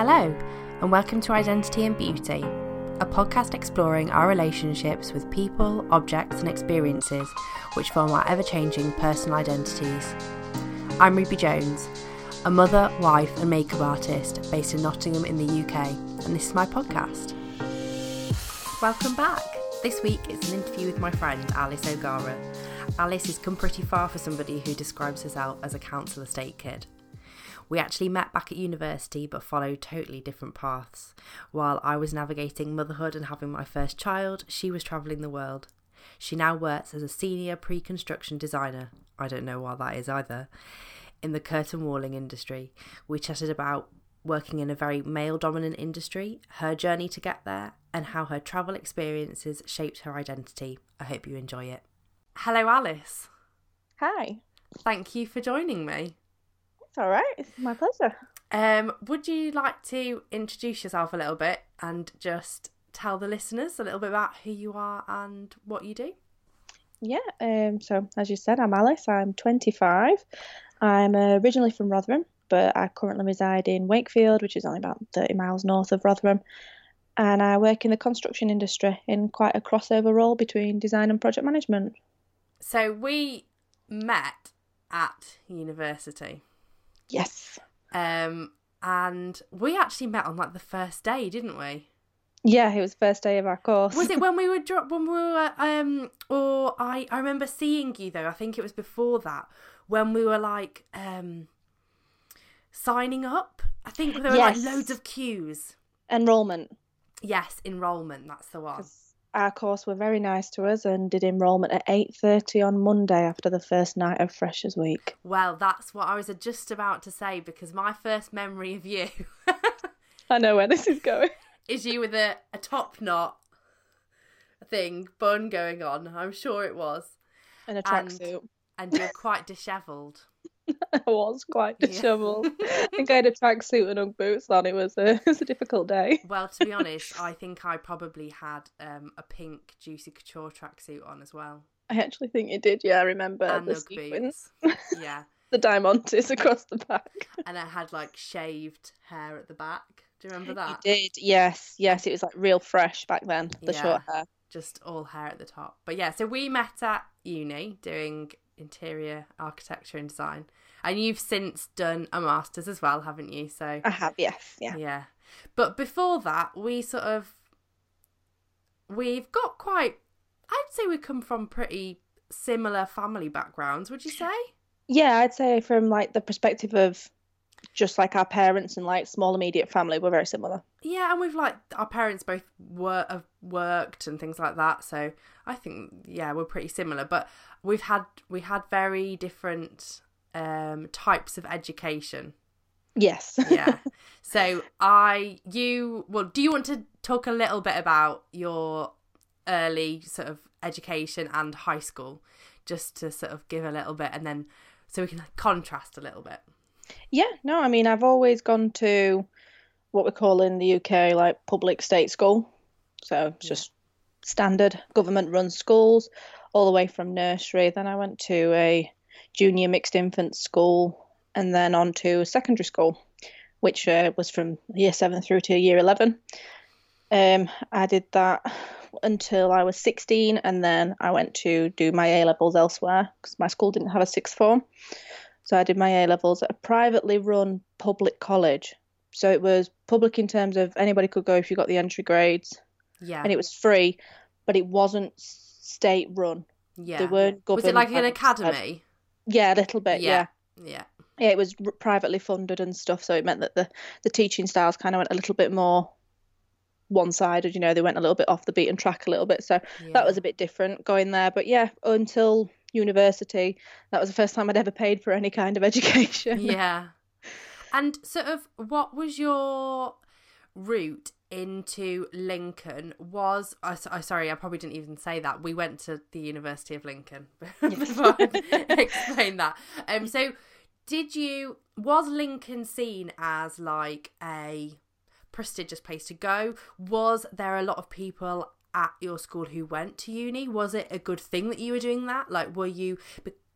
Hello, and welcome to Identity and Beauty, a podcast exploring our relationships with people, objects, and experiences which form our ever changing personal identities. I'm Ruby Jones, a mother, wife, and makeup artist based in Nottingham in the UK, and this is my podcast. Welcome back. This week it's an interview with my friend Alice O'Gara. Alice has come pretty far for somebody who describes herself as a council estate kid. We actually met back at university but followed totally different paths. While I was navigating motherhood and having my first child, she was travelling the world. She now works as a senior pre construction designer. I don't know why that is either. In the curtain walling industry. We chatted about working in a very male dominant industry, her journey to get there, and how her travel experiences shaped her identity. I hope you enjoy it. Hello, Alice. Hi. Thank you for joining me. It's all right. It's my pleasure. Um, would you like to introduce yourself a little bit and just tell the listeners a little bit about who you are and what you do? Yeah. Um. So as you said, I'm Alice. I'm 25. I'm uh, originally from Rotherham, but I currently reside in Wakefield, which is only about 30 miles north of Rotherham. And I work in the construction industry in quite a crossover role between design and project management. So we met at university. Yes. Um, and we actually met on like the first day, didn't we? Yeah, it was the first day of our course. Was it when we were dro- when we were um or I I remember seeing you though. I think it was before that when we were like um signing up. I think there were Yes. like loads of queues. enrollment? Yes, enrollment. That's the one. Our course were very nice to us and did enrolment at 8:30 on Monday after the first night of Freshers Week. Well, that's what I was just about to say because my first memory of you I know where this is going. is you with a, a top knot thing, bun going on. I'm sure it was. In a And- tracksuit. And you're quite dishevelled. I was quite Yeah. dishevelled. I think I had a tracksuit and Ugg boots on. It was a it was a difficult day. Well, to be honest, I think I probably had um, a pink Juicy Couture tracksuit on as well. I actually think you did. Yeah, I remember and the sequins, boots. Yeah. the diamantes across the back. And I had like shaved hair at the back. Do you remember that? You did. Yes, yes. It was like real fresh back then. The Yeah. short hair. Just all hair at the top. But yeah, so we met at uni doing interior architecture and design. And you've since done a master's as well, haven't you? So I have. Yes. Yeah. Yeah. But before that, we sort of we've got quite I'd say we come from pretty similar family backgrounds, would you say? Yeah, I'd say from like the perspective of just like our parents and like small immediate family, we're very similar. Yeah, and we've like our parents both were have worked and things like that, so I think yeah, we're pretty similar, but we've had we had very different um types of education. Yes. Yeah. so I you well, do you want to talk a little bit about your early sort of education and high school just to sort of give a little bit and then so we can contrast a little bit. Yeah, no, I mean, I've always gone to what we call in the UK like public state school. So it's Yeah. just standard government run schools all the way from nursery. Then I went to a junior mixed infant school and then on to secondary school, which uh, was from year seven through to year 11. Um, I did that until I was 16 and then I went to do my A levels elsewhere because my school didn't have a sixth form. So I did my A levels at a privately run public college. So it was public in terms of anybody could go if you got the entry grades, Yeah. and it was free, but it wasn't state run. yeah. They weren't Was it like an academy? Yeah, a little bit. Yeah. Yeah. yeah, It was r- privately funded and stuff, so it meant that the the teaching styles kind of went a little bit more one-sided. You know, they went a little bit off the beaten track a little bit. So yeah. that was a bit different going there. But yeah, until university, that was the first time I'd ever paid for any kind of education. yeah. And sort of what was your route into Lincoln was I I sorry I probably didn't even say that we went to the University of Lincoln before I explain that. Um so did you was Lincoln seen as like a prestigious place to go? Was there a lot of people at your school who went to uni? Was it a good thing that you were doing that? Like were you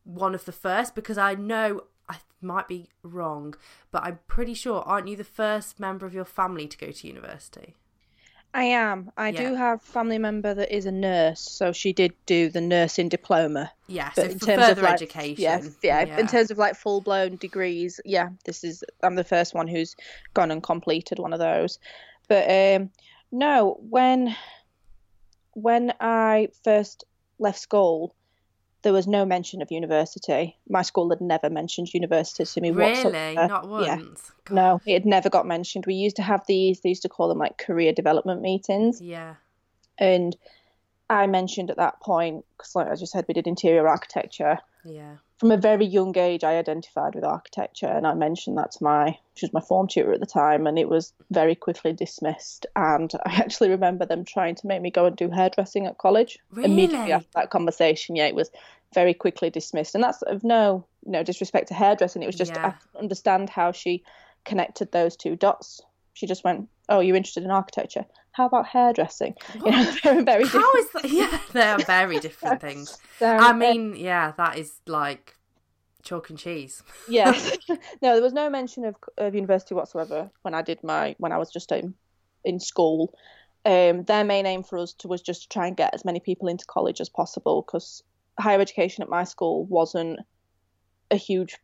one of the first? Because I know I might be wrong, but I'm pretty sure aren't you the first member of your family to go to university? I am. I Yeah. do have family member that is a nurse, so she did do the nursing diploma. Yeah, But so in terms further of like, education. yeah, yeah, In terms of like full blown degrees, yeah, this is I'm the first one who's gone and completed one of those. But um, no, when when I first left school, there was no mention of university. My school had never mentioned university to me really, whatsoever. not yeah. once. God. No, it had never got mentioned. We used to have these. They used to call them like career development meetings. Yeah, And I mentioned at that point, because like I just said, we did interior architecture. yeah, From a very young age, I identified with architecture, and I mentioned that to my, she was my form tutor at the time, and it was very quickly dismissed. And I actually remember them trying to make me go and do hairdressing at college. Immediately after that conversation, yeah, it was very quickly dismissed, and that's of no, no disrespect to hairdressing. It was just Yeah. I understand how she connected those two dots. She just went, "Oh, you're interested in architecture? How about hairdressing?" You know, very, very different. How is that? Yeah, they are very different things. I mean, yeah, that is like chalk and cheese. Yes. no, there was no mention of, of university whatsoever when I did my when I was just in in school. Um, their main aim for us to, was just to try and get as many people into college as possible because higher education at my school wasn't a huge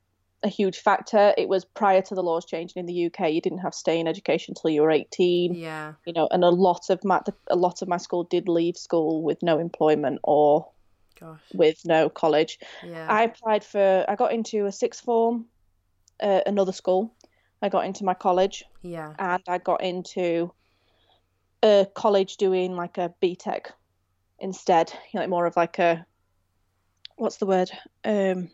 a huge factor. It was prior to the laws changing in the UK. You didn't have stay in education until you were 18 Yeah, you know, and a lot of my a lot of my school did leave school with no employment or gosh, with no college. yeah, I applied for, I got into a sixth form, uh, another school. I got into my college yeah, and I got into a college doing like a BTEC instead, you know, like more of like a, what's the word? Um,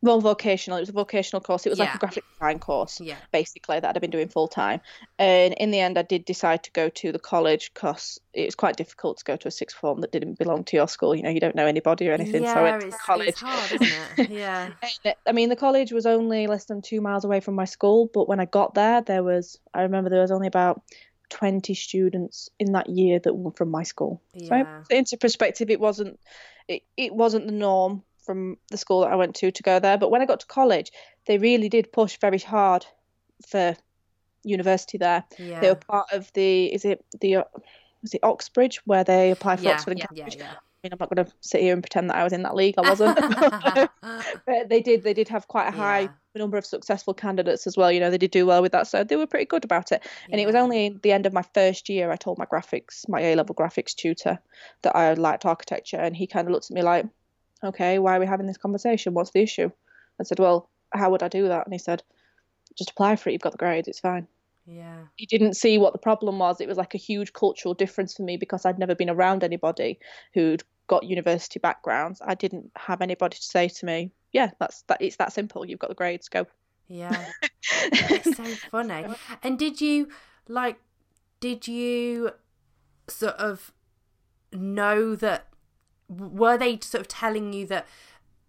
well, vocational. It was a vocational course. It was like a graphic design course yeah, basically that I'd been doing full time. And in the end, I did decide to go to the college because it was quite difficult to go to a sixth form that didn't belong to your school. You know, you don't know anybody or anything. yeah. so I went to college. it's hard, isn't it? Yeah, And, I mean, the college was only less than two miles away from my school, but when I got there, there was, I remember there was only about 20 students in that year that were from my school. So yeah, into perspective, it wasn't, it, it wasn't the norm from the school that I went to to go there. But when I got to college, they really did push very hard for university there. They were part of the, is it the, was it Oxbridge where they apply for yeah, Oxford and yeah, Cambridge? yeah. I mean, I'm not going to sit here and pretend that I was in that league. I wasn't. But they did. They did have quite a high Yeah. number of successful candidates as well. You know, they did do well with that, so they were pretty good about it. And it was only the end of my first year I told my graphics, my A level graphics tutor, that I liked architecture, and he kind of looked at me like, "Okay, why are we having this conversation? What's the issue?" I said, "Well, how would I do that?" And he said, "Just apply for it. You've got the grades. It's fine." yeah, He didn't see what the problem was. It was like a huge cultural difference for me because I'd never been around anybody who'd got university backgrounds. I didn't have anybody to say to me, "Yeah, that's that. It's that simple. You've got the grades. Go." yeah. It's so funny. And did you like? Did you sort of know that? Were they sort of telling you that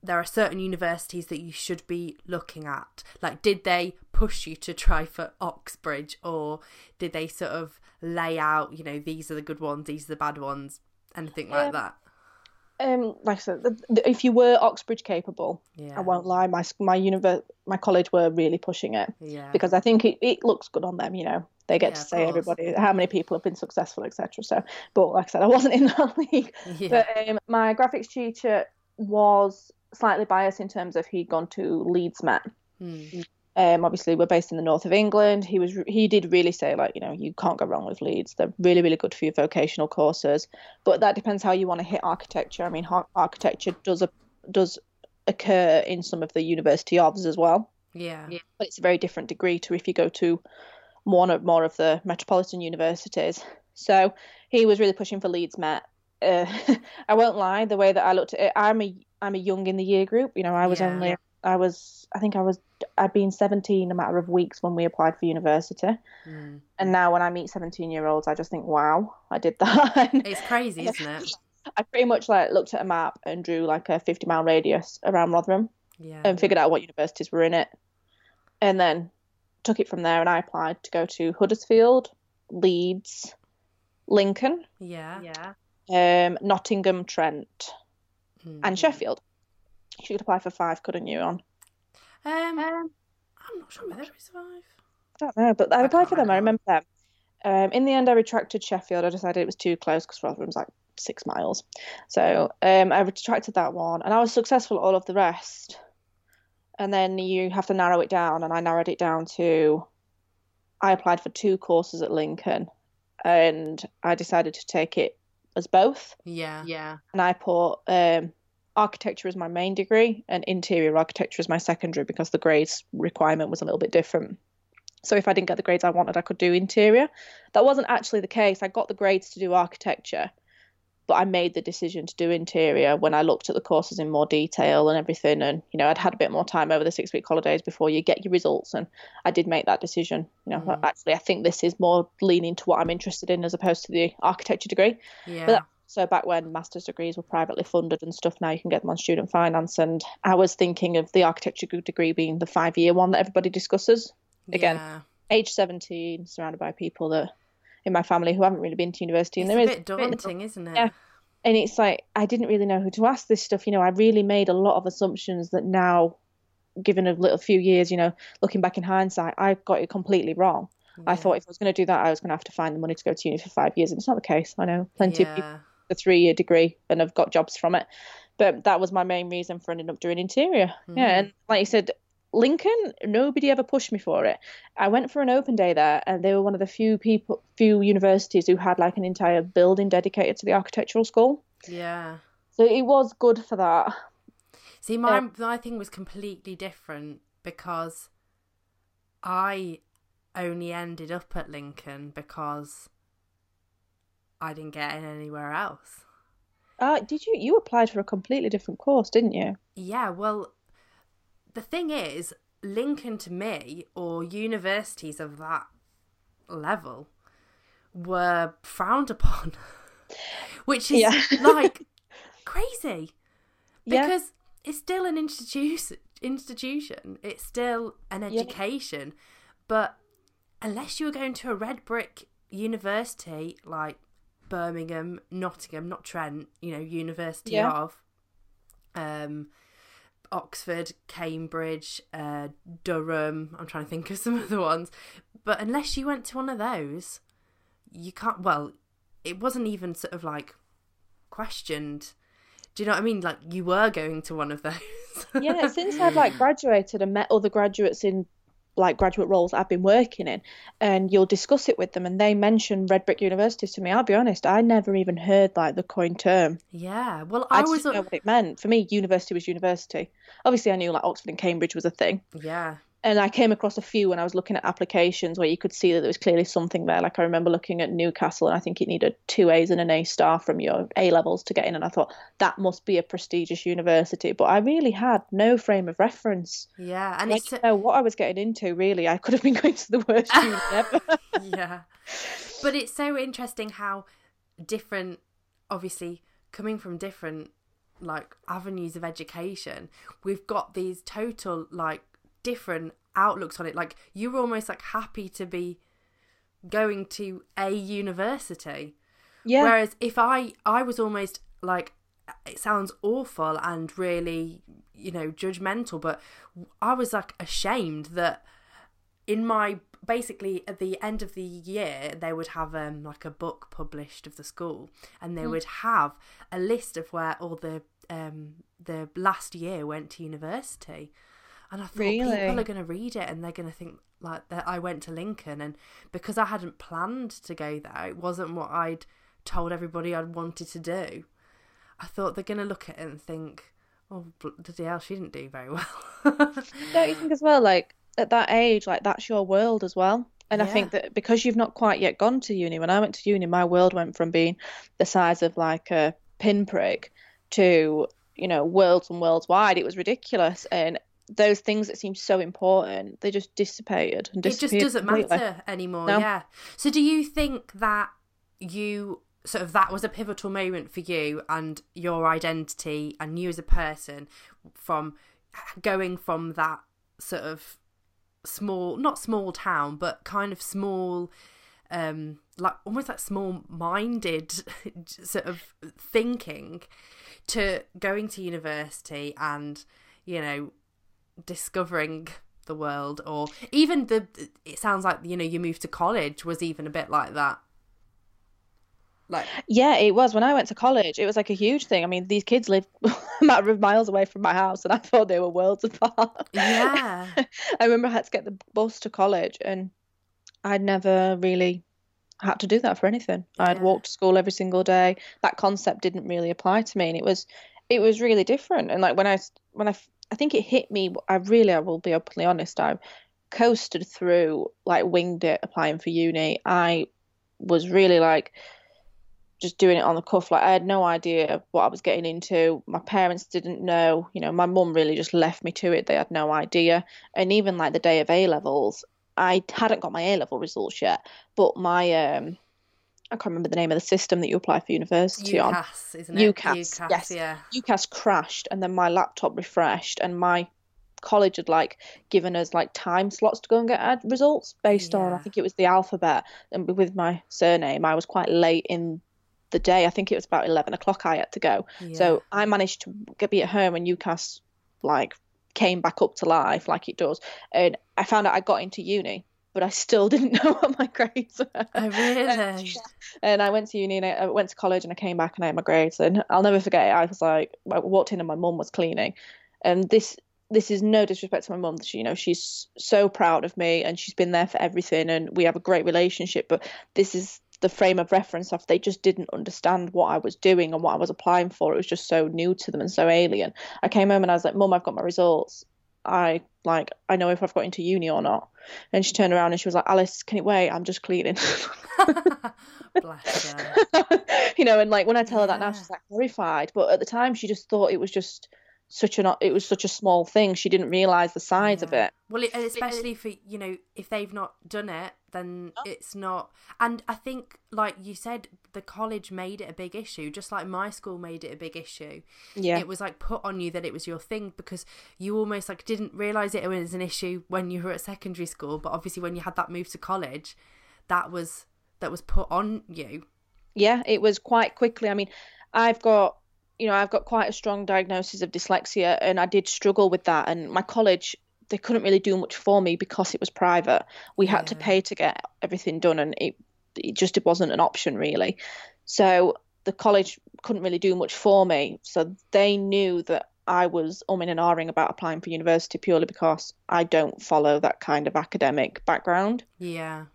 there are certain universities that you should be looking at? Like, did they push you to try for Oxbridge, or did they sort of lay out, you know, these are the good ones, these are the bad ones, anything like Um, that? Um, like I said, if you were Oxbridge capable, Yeah, I won't lie, my my univer- my college were really pushing it yeah, because I think it, it looks good on them. You know, they get Yeah, to of say course. everybody how many people have been successful, etc. So, but like I said, I wasn't in that league. yeah, But um, my graphics teacher was slightly biased in terms of he'd gone to Leeds Met. Hmm. Um, obviously, we're based in the north of England. He was he did really say like you know you can't go wrong with Leeds. They're really really good for your vocational courses, but that depends how you want to hit architecture. I mean, architecture does a, does occur in some of the university ofs as well, yeah, but it's a very different degree to if you go to one or more of the metropolitan universities. So he was really pushing for Leeds Met. Uh, I won't lie, the way that I looked at it, I'm a I'm a young in the year group. You know, I was Yeah. only I was I think I was I'd been 17 a matter of weeks when we applied for university, Hmm. and now when I meet 17 year olds, I just think, wow, I did that. It's crazy, isn't it? I pretty much like looked at a map and drew like a 50 mile radius around Rotherham Yeah, and figured out what universities were in it, and then took it from there. And I applied to go to Huddersfield, Leeds, Lincoln, yeah, yeah. um, Nottingham, Trent, Hmm. and Sheffield. You could apply for five, couldn't you? On Um, um I'm not sure whether it was five. I don't know, but I I applied can't for them. I remember. remember them. Um, in the end, I retracted Sheffield. I decided it was too close because Rotherham was like six miles. So um, I retracted that one, and I was successful at all of the rest. And then you have to narrow it down, and I narrowed it down to I applied for two courses at Lincoln, and I decided to take it as both. Yeah. Yeah. And I put um, architecture as my main degree and interior architecture as my secondary because the grades requirement was a little bit different. So if I didn't get the grades I wanted, I could do interior. That wasn't actually the case. I got the grades to do architecture, but I made the decision to do interior when I looked at the courses in more detail and everything. And you know, I'd had a bit more time over the six week holidays before you get your results, and I did make that decision. You know, Mm. actually, I think this is more leaning to what I'm interested in as opposed to the architecture degree. Yeah. But that- So back when master's degrees were privately funded and stuff, now you can get them on student finance. And I was thinking of the architecture degree being the five year one that everybody discusses. again, Yeah. Age 17, surrounded by people that in my family who haven't really been to university. It's and a there is bit daunting, isn't it? Yeah. and it's like I didn't really know who to ask this stuff. You know, I really made a lot of assumptions that now, given a little few years, you know, looking back in hindsight, I got it completely wrong. I thought if I was going to do that, I was going to have to find the money to go to uni for five years, and it's not the case. I know plenty of people Yeah. a three year degree and have got jobs from it. But that was my main reason for ending up doing interior. Mhm. Yeah, and like you said, Lincoln, nobody ever pushed me for it. I went for an open day there, and they were one of the few people, few universities who had like an entire building dedicated to the architectural school. Yeah. So it was good for that. See, my my thing was completely different because I only ended up at Lincoln because I didn't get in anywhere else. Uh, did you? You applied for a completely different course, didn't you? Yeah, well, the thing is, Lincoln to me, or universities of that level, were frowned upon, which is Yeah. like crazy Yeah. because it's still an institution. Institution. It's still an Yeah. education, but unless you were going to a red brick university like Birmingham, Nottingham, not Trent, you know, University Yeah. of, um, Oxford, Cambridge, uh, Durham. I'm trying to think of some other ones, but unless you went to one of those, you can't. Well, it wasn't even sort of like questioned. Do you know what I mean? Like you were going to one of those. yeah, since I've like graduated and met other graduates in like graduate roles I've been working in, and you'll discuss it with them, and they mention red brick universities to me. I'll be honest, I never even heard like the coin term. yeah. Well, I, I, was. didn't know what it meant. For me, university was university. Obviously, I knew like Oxford and Cambridge was a thing, Yeah. And I came across a few when I was looking at applications where you could see that there was clearly something there. Like I remember looking at Newcastle, and I think it needed two A's and an A star from your A levels to get in, and I thought that must be a prestigious university. But I really had no frame of reference. Yeah. And I it's. didn't know what I was getting into. Really, I could have been going to the worst uni ever. yeah. But it's so interesting how different, obviously, coming from different like avenues of education, we've got these total like different outlooks on it. Like you were almost like happy to be going to a university. yeah, Whereas if I I was almost like it sounds awful and really you know judgmental, but I was like ashamed that in my basically at the end of the year they would have um like a book published of the school and they would have a list of where all the um the last year went to university and I thought Really? people are going to read it and they're going to think like that I went to Lincoln and because I hadn't planned to go there it wasn't what I'd told everybody I'd wanted to do I thought they're going to look at it and think oh bloody hell she didn't do very well don't you think as well? Like at that age, like that's your world as well. And I think that because you've not quite yet gone to uni, when I went to uni, my world went from being the size of like a pinprick to, you know, worlds and worlds wide. It was ridiculous. And those things that seem so important, they just dissipated and it just doesn't completely. matter anymore No. yeah so do you think that you sort of that was a pivotal moment for you and your identity and you as a person from going from that sort of small not small town but kind of small um like almost like small minded sort of thinking to going to university and you know discovering the world or even the it sounds like you know you moved to college was even a bit like that. Like yeah it was. When i went to college it was like a huge thing. I mean these kids live a matter of miles away from my house and i thought they were worlds apart. Yeah. I remember i had to get the bus to college and i'd never really had to do that for anything. Yeah. i'd walk to school every single day. That concept didn't really apply to me and it was it was really different. And like when i when i i think it hit me i really i will be openly honest i coasted through like winged it applying for uni i was really like just doing it on the cuff. Like I had no idea what I was getting into. My parents didn't know. You know, my mum really just left me to it. They had no idea. And even like the day of A levels, I hadn't got my A level results yet, but my um, I can't remember the name of the system that you apply for university UCAS, on. UCAS, isn't it? UCAS, UCAS yes. Yeah. UCAS crashed, and then my laptop refreshed, and my college had like given us like time slots to go and get results based yeah. on I think it was the alphabet. And with my surname, I was quite late in the day. I think it was about 11 o'clock I had to go. Yeah. So I managed to get be at home and UCAS like came back up to life like it does. And I found out I got into uni, but I still didn't know what my grades were. Oh, really? and I went to uni and I went to college and I came back and I had my grades. And I'll never forget it. I was like, I walked in and my mum was cleaning. And this this is no disrespect to my mum. She, you know, she's so proud of me and she's been there for everything and we have a great relationship. But this is the frame of reference of they just didn't understand what I was doing and what I was applying for. It was just so new to them and so alien. I came home and I was like, Mum, I've got my results. I like I know if I've got into uni or not. And she turned around and she was like, Alice, can it wait? I'm just cleaning. Bless her. you know, and like when I tell her that now, she's like horrified. But at the time, she just thought it was just such an it was such a small thing she didn't realize the size yeah. of it. Well it, especially for you know if they've not done it then oh. it's not and i think like you said the college made it a big issue just like my school made it a big issue. Yeah. It was like put on you that it was your thing because you almost like didn't realize it was an issue when you were at secondary school but obviously when you had that move to college that was that was put on you. Yeah it was quite quickly. I mean i've got you know, I've got quite a strong diagnosis of dyslexia, and I did struggle with that. And my college, they couldn't really do much for me because it was private. We had to pay to get everything done, and it, it just it wasn't an option really. So the college couldn't really do much for me. So they knew that I was umming and ahhing about applying for university purely because I don't follow that kind of academic background. Yeah.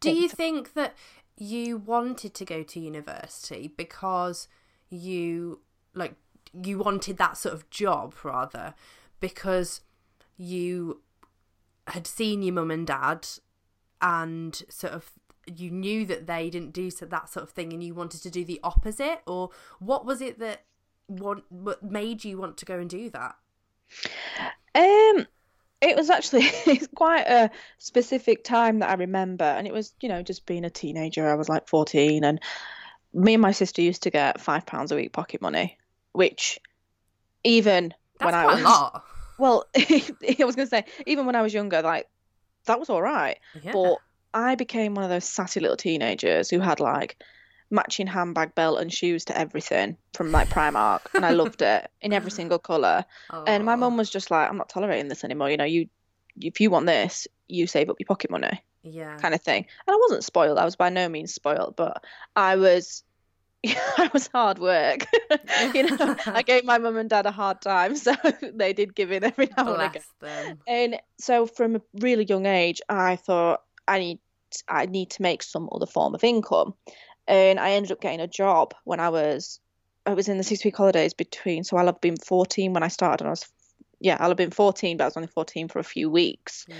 Do you think that you wanted to go to university because you like you wanted that sort of job rather because you had seen your mum and dad and sort of you knew that they didn't do that sort of thing and you wanted to do the opposite? Or what was it that what, what made you want to go and do that? Um it was actually it's quite a specific time that i remember and it was you know just being a teenager i was like 14 and me and my sister used to get five pounds a week pocket money which even That's when I was lot. well, I was gonna say even when I was younger, like that was all right. Yeah. But I became one of those sassy little teenagers who had like matching handbag, belt, and shoes to everything from like Primark, and I loved it in every single color. Oh. And my oh. mum was just like, "I'm not tolerating this anymore. You know, you if you want this, you save up your pocket money." Yeah. Kind of thing. And I wasn't spoiled. I was by no means spoiled, but I was I was hard work. you know, I gave my mum and dad a hard time, so they did give in every now Bless and again. Them. And so, from a really young age, I thought I need I need to make some other form of income, and I ended up getting a job when I was I was in the six week holidays between. So I'll have been fourteen when I started, and I was yeah I'll have been fourteen, but I was only fourteen for a few weeks. Yeah.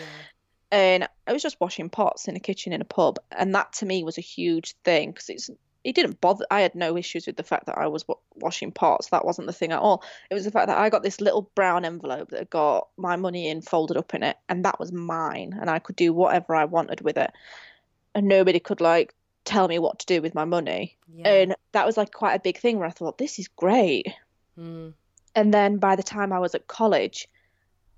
And I was just washing pots in a kitchen in a pub, and that to me was a huge thing because it's it didn't bother. I had no issues with the fact that I was washing pots. That wasn't the thing at all. It was the fact that I got this little brown envelope that got my money in folded up in it, and that was mine, and I could do whatever I wanted with it, and nobody could like tell me what to do with my money. Yeah. And that was like quite a big thing where I thought this is great. Mm. And then by the time I was at college,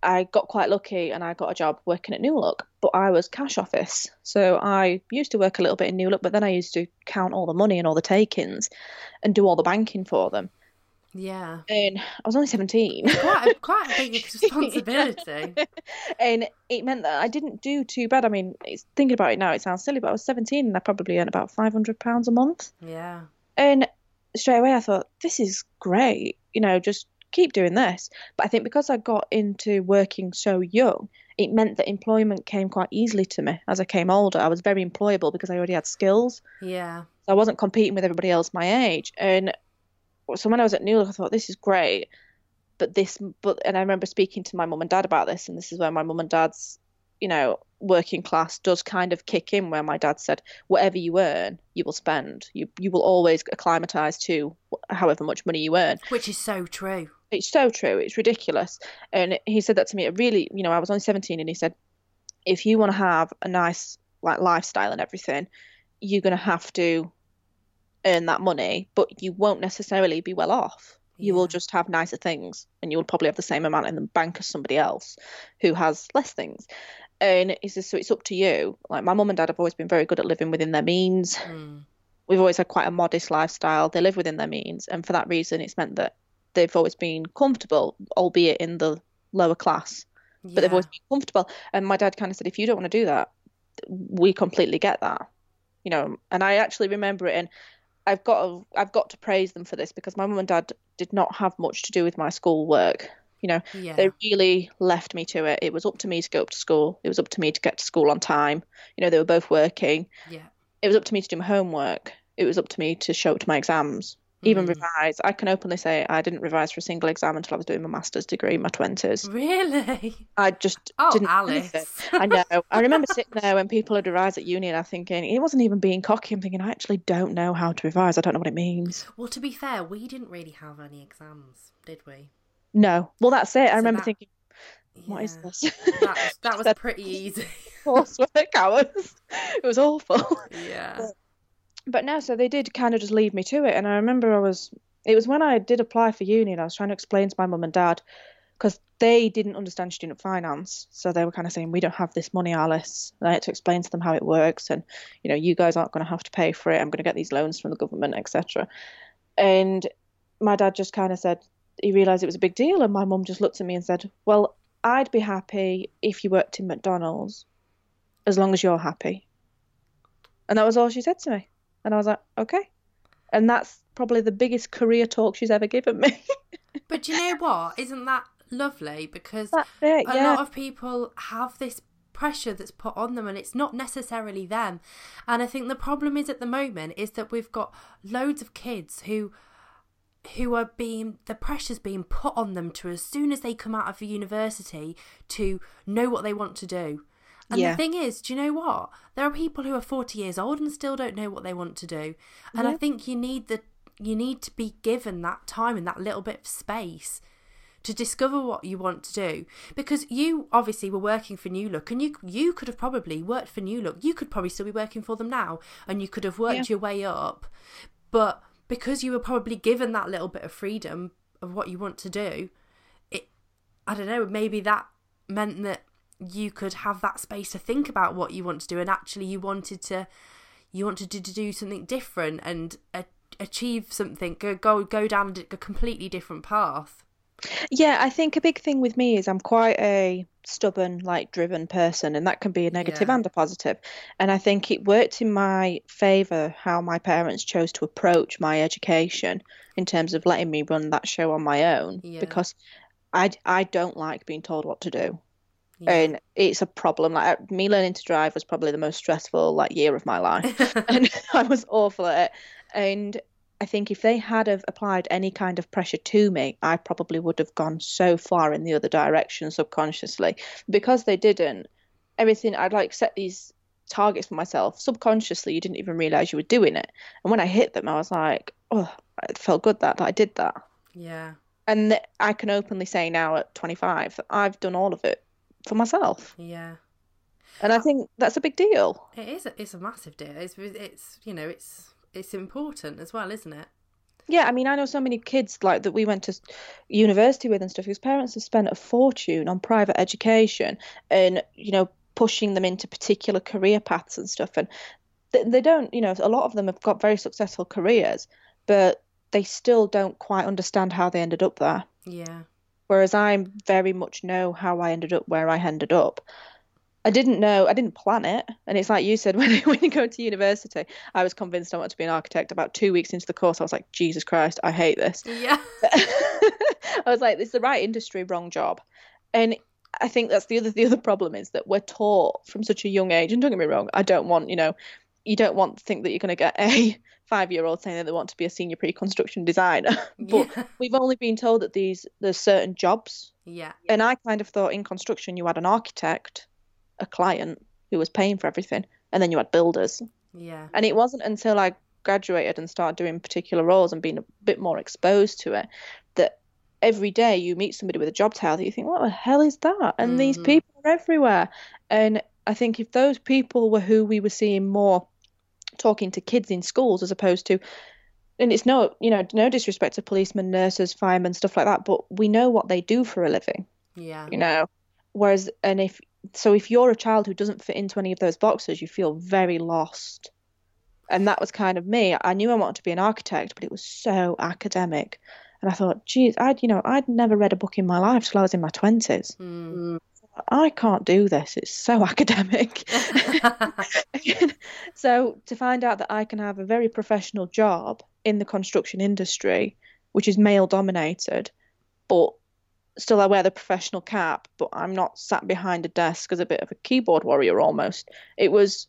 I got quite lucky and I got a job working at New Look, but I was cash office. So I used to work a little bit in New Look, but then I used to count all the money and all the takings and do all the banking for them. Yeah. And I was only 17. Quite a, quite a big responsibility. and it meant that I didn't do too bad. I mean, it's, thinking about it now, it sounds silly, but I was 17 and I probably earned about £500 a month. Yeah. And straight away I thought, this is great. You know, just keep doing this. But I think because I got into working so young, it meant that employment came quite easily to me as I came older. I was very employable because I already had skills. Yeah. So I wasn't competing with everybody else my age. And so when I was at New Look, I thought, this is great. But this, but, and I remember speaking to my mum and dad about this, and this is where my mum and dad's, you know, working class does kind of kick in where my dad said whatever you earn you will spend you you will always acclimatize to however much money you earn which is so true it's so true it's ridiculous. And he said that to me it really you know i was only 17 and he said if you want to have a nice like lifestyle and everything you're going to have to earn that money but you won't necessarily be well off. You Yeah. will just have nicer things and you will probably have the same amount in the bank as somebody else who has less things. And he says so it's up to you. Like my mum and dad have always been very good at living within their means. Mm. we've always had quite a modest lifestyle. They live within their means and for that reason it's meant that they've always been comfortable albeit in the lower class but they've always been comfortable and my dad kind of said if you don't want to do that we completely get that you know and i actually remember it and i've got to, i've got to praise them for this because my mum and dad did not have much to do with my school work you know yeah. they really left me to it. It was up to me to go up to school. It was up to me to get to school on time. You know, they were both working. yeah. It was up to me to do my homework. It was up to me to show up to my exams, even Mm. revise. I can openly say I didn't revise for a single exam until I was doing my master's degree in my 20s. Really? I just Oh, didn't. Alice. I know. I remember sitting there when people had revised at uni and I'm thinking, it wasn't even being cocky. I'm thinking, I actually don't know how to revise. I don't know what it means. well, to be fair, we didn't really have any exams, did we? No. Well, that's it. I remember that- thinking, what is Yeah. this? That was, that was pretty easy. coursework hours. It was awful. yeah. but no, so they did kind of just leave me to it. And I remember I was, it was when I did apply for uni and I was trying to explain to my mum and dad because they didn't understand student finance. So they were kind of saying, we don't have this money, Alice. And I had to explain to them how it works. And, you know, you guys aren't going to have to pay for it. I'm going to get these loans from the government, etc. And my dad just kind of said, he realised it was a big deal. And my mum just looked at me and said, well, I'd be happy if you worked in McDonald's as long as you're happy. And that was all she said to me. And I was like, okay. And that's probably the biggest career talk she's ever given me. But you know what? Isn't that lovely? Because it, a yeah. lot of people have this pressure that's put on them and it's not necessarily them and i think the problem is at the moment is that we've got loads of kids who who are being the pressure's being put on them to as soon as they come out of university to know what they want to do and Yeah. the thing is do you know what? There are people who are 40 years old and still don't know what they want to do. And i think you need the you need to be given that time and that little bit of space to discover what you want to do. Because you obviously were working for New Look and you you could have probably worked for New Look. You could probably still be working for them now and you could have worked Yeah. your way up. But because you were probably given that little bit of freedom of what you want to do it I don't know maybe that meant that you could have that space to think about what you want to do and actually you wanted to you wanted to do something different and achieve something go go go down a completely different path Yeah, I think a big thing with me is I'm quite a stubborn, like driven person, and that can be a negative Yeah. and a positive. And I think it worked in my favour how my parents chose to approach my education in terms of letting me run that show on my own Yeah. because I, I don't like being told what to do. Yeah. And it's a problem. Like uh, me learning to drive was probably the most stressful like year of my life. and I was awful at it. And I think if they had have applied any kind of pressure to me, I probably would have gone so far in the other direction subconsciously. Because they didn't, everything I'd like set these targets for myself subconsciously. You didn't even realize you were doing it, and when I hit them, I was like, oh, it felt good that, that I did that. yeah And I can openly say now at 25 that I've done all of it for myself, yeah and I think that's a big deal. It is. It's a massive deal. It's. It's. You know. It's. It's important as well, isn't it? Yeah, I mean, I know so many kids like that we went to university with and stuff whose parents have spent a fortune on private education and, you know, pushing them into particular career paths and stuff. And they, they don't, you know, a lot of them have got very successful careers, but they still don't quite understand how they ended up there. Yeah. Whereas I very much know how I ended up where I ended up. I didn't know, I didn't plan it. And it's like you said, when, when you go to university, I was convinced I wanted to be an architect. About two weeks into the course, I was like, Jesus Christ, I hate this. Yeah. I was like, this is the right industry, wrong job. And I think that's the other the other problem is that we're taught from such a young age, and don't get me wrong, I don't want, you know, you don't want to think that you're going to get a five year old saying that they want to be a senior pre construction designer. but Yeah. we've only been told that these there's certain jobs Yeah. and I kind of thought in construction you had an architect, a client who was paying for everything, and then you had builders. Yeah. And it wasn't until I graduated and started doing particular roles and being a bit more exposed to it that every day you meet somebody with a job title that you think, what the hell is that? And these Mhm. people are everywhere. And I think if those people were who we were seeing more talking to kids in schools as opposed to and it's no you know no disrespect to policemen nurses firemen stuff like that but we know what they do for a living Yeah. you know? Whereas and if so if you're a child who doesn't fit into any of those boxes you feel very lost. And that was kind of me. I knew i wanted to be an architect but it was so academic. And i thought geez i'd you know i'd never read a book in my life till i was in my 20s Mm. I can't do this it's so academic so to find out that I can have a very professional job in the construction industry, which is male dominated, but still I wear the professional cap, but I'm not sat behind a desk as a bit of a keyboard warrior almost. It was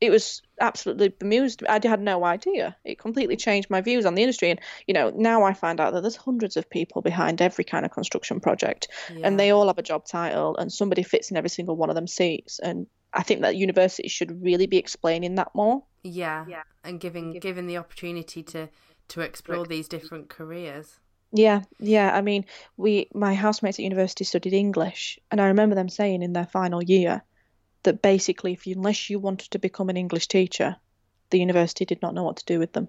it was absolutely bemused. I had no idea. It completely changed my views on the industry. And, you know, now I find out that there's hundreds of people behind every kind of construction project Yeah. and they all have a job title and somebody fits in every single one of them seats and i think that universities should really be explaining that more yeah. And giving given the opportunity to to explore these different careers. yeah yeah i mean we my housemates at university studied english and i remember them saying in their final year that basically if you unless you wanted to become an english teacher the university did not know what to do with them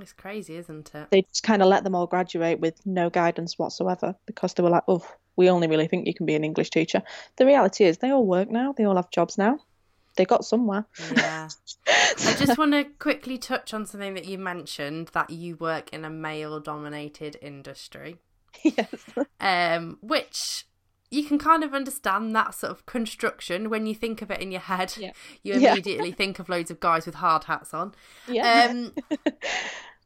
It's crazy, isn't it? they just kind of let them all graduate with no guidance whatsoever because they were like oh we only really think you can be an english teacher the reality is they all work now they all have jobs now they got somewhere Yeah. I just want to quickly touch on something that you mentioned that you work in a male dominated industry. yes Um, which you can kind of understand that sort of construction when you think of it in your head. Yeah. You Yeah. immediately think of loads of guys with hard hats on. yeah Um,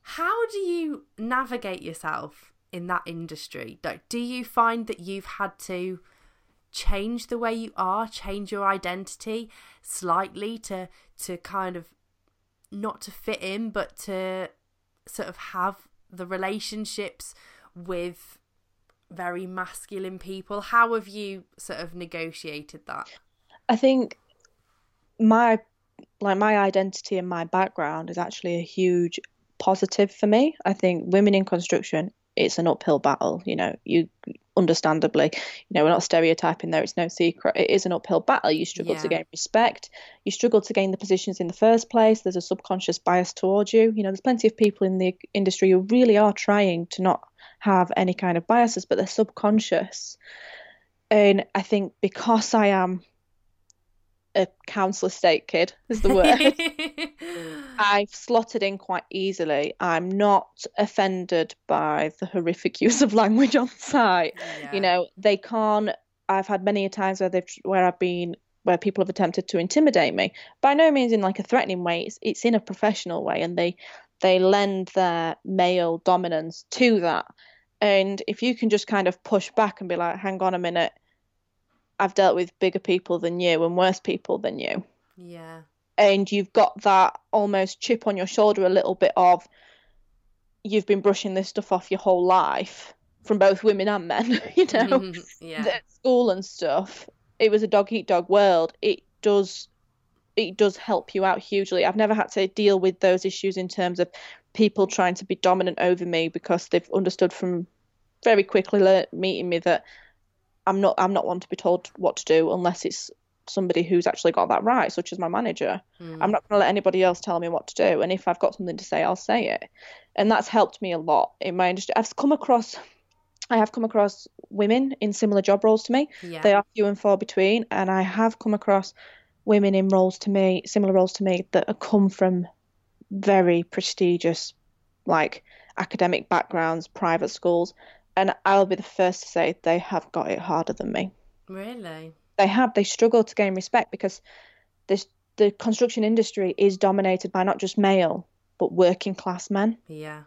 how do you navigate yourself in that industry? Like, do you find that you've had to change the way you are, change your identity slightly to to kind of not to fit in, but to sort of have the relationships with very masculine people? How have you sort of negotiated that? I think my like my identity and my background is actually a huge positive for me. I think women in construction, it's an uphill battle. You know, you understandably, you know, we're not stereotyping there. It's no secret. It is an uphill battle. You struggle to gain respect. You struggle to gain the positions in the first place. There's a subconscious bias towards you. You know, there's plenty of people in the industry who really are trying to not have any kind of biases, but they're subconscious. And I think because I am a council estate kid, is the word. I've slotted in quite easily. I'm not offended by the horrific use of language on site. Yeah. You know, they can't. I've had many a times where they've where I've been where people have attempted to intimidate me. By no means in like a threatening way. It's it's in a professional way, and they they lend their male dominance to that. And if you can just kind of push back and be like, hang on a minute, I've dealt with bigger people than you and worse people than you Yeah. and you've got that almost chip on your shoulder a little bit of you've been brushing this stuff off your whole life from both women and men you know yeah. at school and stuff it was a dog eat dog world it does it does help you out hugely i've never had to deal with those issues in terms of people trying to be dominant over me because they've understood from very quickly meeting me that i'm not i'm not one to be told what to do unless it's somebody who's actually got that right such as my manager Mm. I'm not going to let anybody else tell me what to do. And if I've got something to say, I'll say it. And that's helped me a lot in my industry. I've come across, I have come across women in similar job roles to me. yeah. They are few and far between. And I have come across women in roles to me, similar roles to me, that come from very prestigious, like academic backgrounds, private schools, and I'll be the first to say they have got it harder than me. Really? They have. They struggle to gain respect because this the construction industry is dominated by not just male but working class men. Yeah.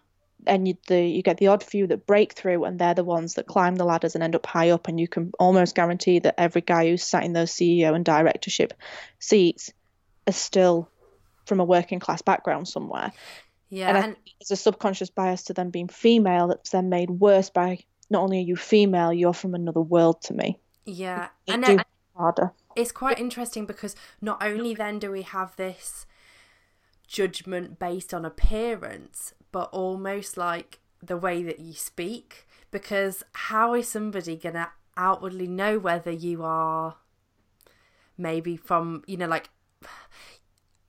And you the you get the odd few that break through, and they're the ones that climb the ladders and end up high up. And you can almost guarantee that every guy who's sat in those CEO and directorship seats is still from a working class background somewhere. Yeah. And, and- there's a subconscious bias to them being female that's then made worse by not only are you female, you're from another world to me. yeah. They And then harder. it's quite interesting because not only then do we have this judgment based on appearance, but almost like the way that you speak. Because how is somebody going to outwardly know whether you are maybe from, you know, like,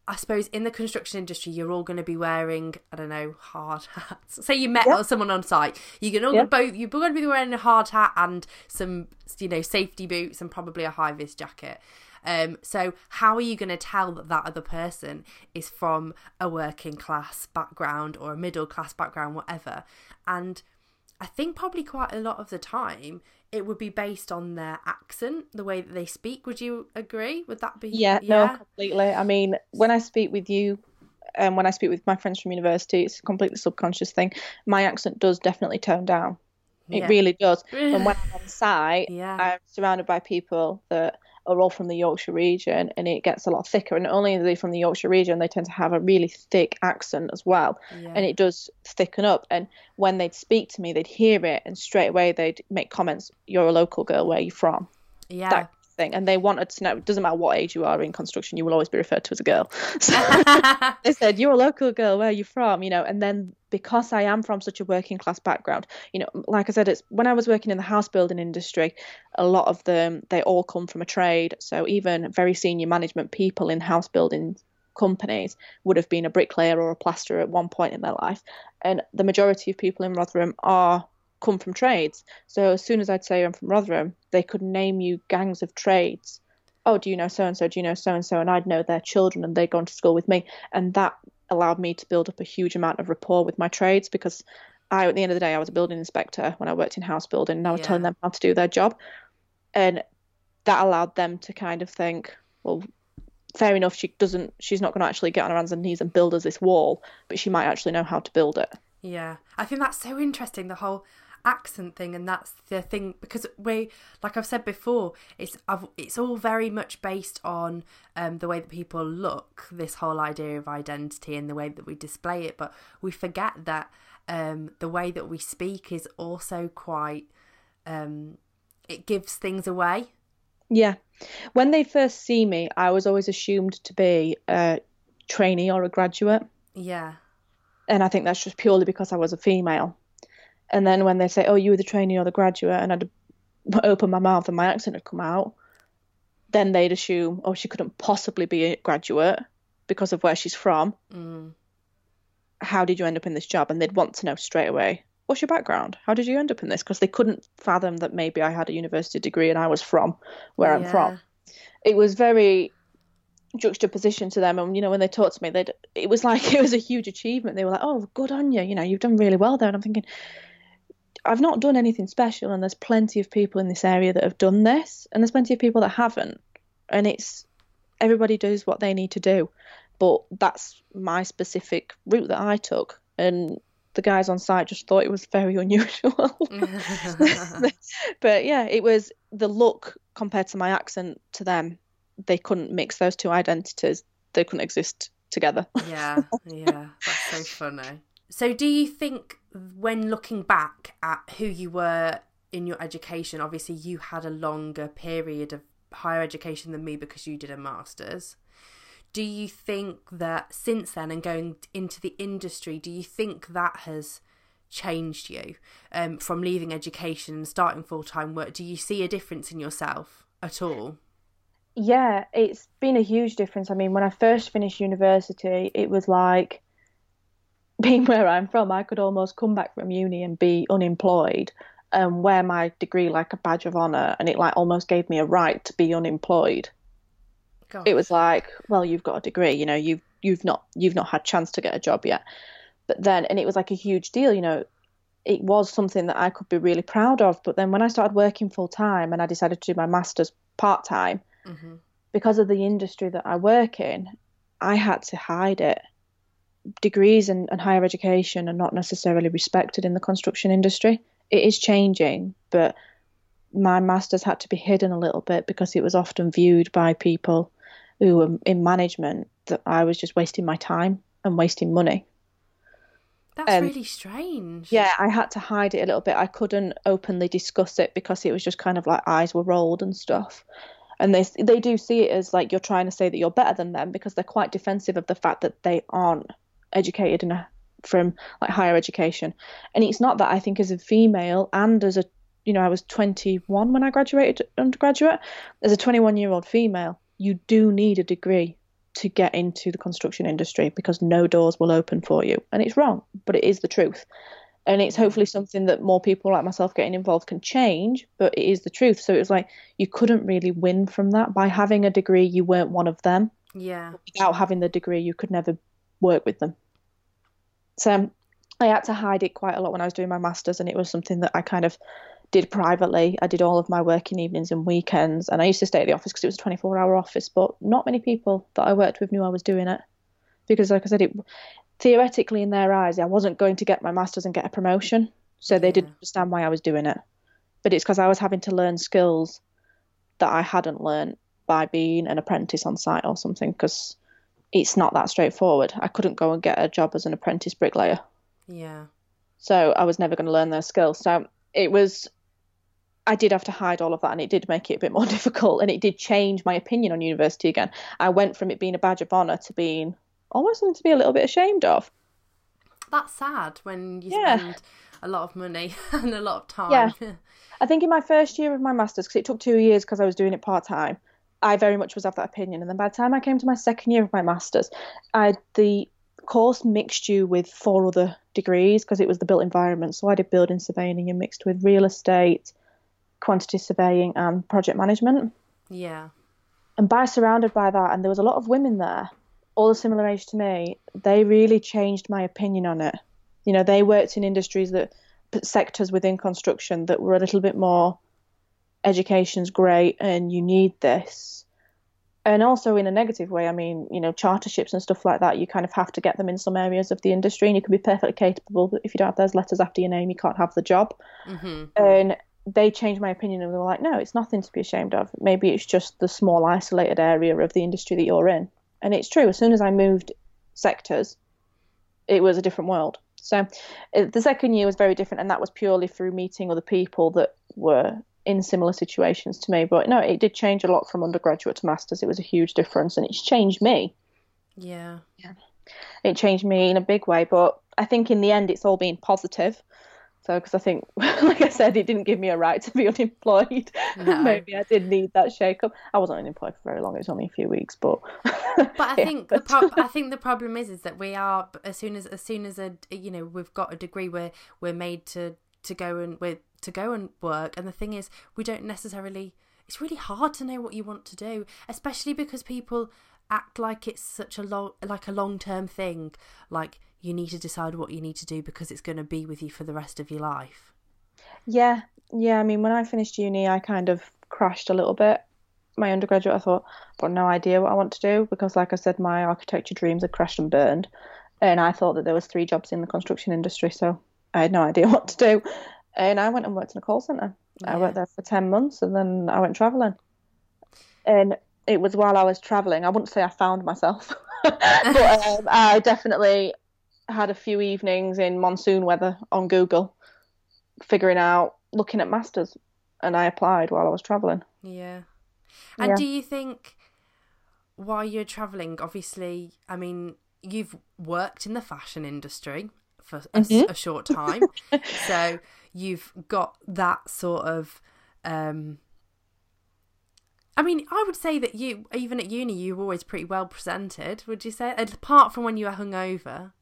I suppose in the construction industry, you're all going to be wearing, I don't know, hard hats. Say you met Yeah. someone on site, you're going to Yeah. both, you're going to be wearing a hard hat and some, you know, safety boots and probably a high vis jacket. Um, so how are you going to tell that that other person is from a working class background or a middle class background, whatever? And I think probably quite a lot of the time it would be based on their accent, the way that they speak. Would you agree? Would that be? Yeah, no, completely. I mean, when I speak with you and when I speak with my friends from university, it's a completely subconscious thing. My accent does definitely tone down. It Yeah. really does. And when I'm on site, Yeah. I'm surrounded by people that are all from the Yorkshire region and it gets a lot thicker. And only are they from the Yorkshire region, they tend to have a really thick accent as well. Yeah. And it does thicken up. And when they'd speak to me, they'd hear it and straight away they'd make comments, You're a local girl, where are you from? yeah. that thing. And they wanted to know, it doesn't matter what age you are in construction, you will always be referred to as a girl. So they said, You're a local girl, where are you from? You know, and then because I am from such a working class background, you know, like I said, it's when I was working in the house building industry, a lot of them they all come from a trade. So even very senior management people in house building companies would have been a bricklayer or a plasterer at one point in their life. And the majority of people in Rotherham are come from trades. So as soon as I'd say I'm from Rotherham, they could name you gangs of trades. Oh, do you know so and so? Do you know so and so? And I'd know their children and they'd gone to school with me. And that allowed me to build up a huge amount of rapport with my trades because I, at the end of the day, I was a building inspector when I worked in house building and I was Yeah. telling them how to do their job. And that allowed them to kind of think, well, fair enough, she doesn't, she's not going to actually get on her hands and knees and build us this wall, but she might actually know how to build it. Yeah, I think that's so interesting the whole accent thing, and that's the thing because we, like I've said before, it's I've, it's all very much based on um, the way that people look. This whole idea of identity and the way that we display it, but we forget that um, the way that we speak is also quite. Um, it gives things away. Yeah. When they first see me, I was always assumed to be a trainee or a graduate. Yeah, And I think that's just purely because I was a female. And then when they say, oh, you were the trainee or the graduate, and I'd open my mouth and my accent had come out, then they'd assume, oh, she couldn't possibly be a graduate because of where she's from. mm. How did you end up in this job? And they'd want to know straight away, what's your background? How did you end up in this? Because they couldn't fathom that maybe I had a university degree and I was from where I'm from. it was very juxtaposition to them and you know when they talked to me they it was like it was a huge achievement they were like oh good on you you know you've done really well there and i'm thinking i've not done anything special and there's plenty of people in this area that have done this and there's plenty of people that haven't and it's everybody does what they need to do but that's my specific route that i took and the guys on site just thought it was very unusual but yeah, it was the look compared to my accent to them. They couldn't mix those two identities. They couldn't exist together. yeah, yeah, that's so funny. So, do you think when looking back at who you were in your education, obviously you had a longer period of higher education than me because you did a master's. Do you think that since then and going into the industry, do you think that has changed you um, from leaving education and starting full time work? Do you see a difference in yourself at all? Yeah, it's been a huge difference. I mean, when I first finished university, it was like being where I'm from, I could almost come back from uni and be unemployed and wear my degree like a badge of honor and it like almost gave me a right to be unemployed. It was like, well, you've got a degree, you know, you've you've not you've not had chance to get a job yet. But then, and it was like a huge deal, you know, it was something that I could be really proud of. But then when I started working full time and I decided to do my master's part time, Mm-hmm. because of the industry that I work in, I had to hide it. Degrees and, and higher education are not necessarily respected in the construction industry. It is changing, but my master's had to be hidden a little bit because it was often viewed by people who were in management that I was just wasting my time and wasting money. That's Um, really strange. Yeah, I had to hide it a little bit. I couldn't openly discuss it because it was just kind of like eyes were rolled and stuff. And they they do see it as like you're trying to say that you're better than them because they're quite defensive of the fact that they aren't educated enough from like higher education. And it's not that I think as a female and as a you know I was 21 when I graduated undergraduate as a 21 year old female you do need a degree to get into the construction industry because no doors will open for you. And it's wrong, but it is the truth. And it's hopefully something that more people like myself getting involved can change, but it is the truth. So it was like you couldn't really win from that. By having a degree, you weren't one of them. Yeah. Without having the degree, you could never work with them. So um, I had to hide it quite a lot when I was doing my masters, and it was something that I kind of did privately. I did all of my working evenings and weekends, and I used to stay at the office because it was a 24 hour office, but not many people that I worked with knew I was doing it. Because, like I said, it theoretically, in their eyes, I wasn't going to get my master's and get a promotion, so they didn't understand why I was doing it. But it's because I was having to learn skills that I hadn't learned by being an apprentice on site or something, because it's not that straightforward. I couldn't go and get a job as an apprentice bricklayer. Yeah. So I was never going to learn those skills. So it was, I did have to hide all of that, and it did make it a bit more difficult, and it did change my opinion on university again. I went from it being a badge of honour to being almost something to be a little bit ashamed of. That's sad when you Yeah. spend a lot of money and a lot of time. Yeah. I think in my first year of my masters, because it took two years because I was doing it part time, I very much was of that opinion. And then by the time I came to my second year of my masters, I the course mixed you with four other degrees because it was the built environment. So I did building surveying and you mixed with real estate, quantity surveying, and project management. yeah. And by surrounded by that, and there was a lot of women there, all a similar age to me, they really changed my opinion on it. You know, they worked in industries that sectors within construction that were a little bit more education's great and you need this. And also in a negative way, I mean, you know, charterships and stuff like that, you kind of have to get them in some areas of the industry and you can be perfectly capable, but if you don't have those letters after your name, you can't have the job. hmm And they changed my opinion and they were like, no, it's nothing to be ashamed of. Maybe it's just the small, isolated area of the industry that you're in. And it's true. As soon as I moved sectors, it was a different world. So uh, the second year was very different, and that was purely through meeting other people that were in similar situations to me. But no, it did change a lot from undergraduate to masters. It was a huge difference, and it's changed me. Yeah. yeah, It changed me in a big way. But I think in the end, it's all been positive. So, because I think, like I said, it didn't give me a right to be unemployed. No. Maybe I did need that shake up. I wasn't unemployed for very long; it was only a few weeks. But, But I think the pro- I think the problem is is that we are as soon as as soon as a you know we've got a degree we're we're made to to go and we're to go and work and the thing is we don't necessarily it's really hard to know what you want to do especially because people act like it's such a long like a long term thing like you need to decide what you need to do because it's going to be with you for the rest of your life yeah, yeah. I mean, when I finished uni, I kind of crashed a little bit. My undergraduate, I thought, I've got no idea what I want to do because, like I said, my architecture dreams had crashed and burned, and I thought that there was three jobs in the construction industry, so I had no idea what to do. And I went and worked in a call center. I worked there for ten months, and then I went traveling. And it was while I was traveling. I wouldn't say I found myself, but um, I definitely had a few evenings in monsoon weather on Google, figuring out, looking at masters, and I applied while I was traveling. Yeah. And Yeah. do you think while you're traveling, obviously, I mean, you've worked in the fashion industry for a, Mhm. a short time, so you've got that sort of. Um, I mean, I would say that you, even at uni, you were always pretty well presented. Would you say, apart from when you were hungover?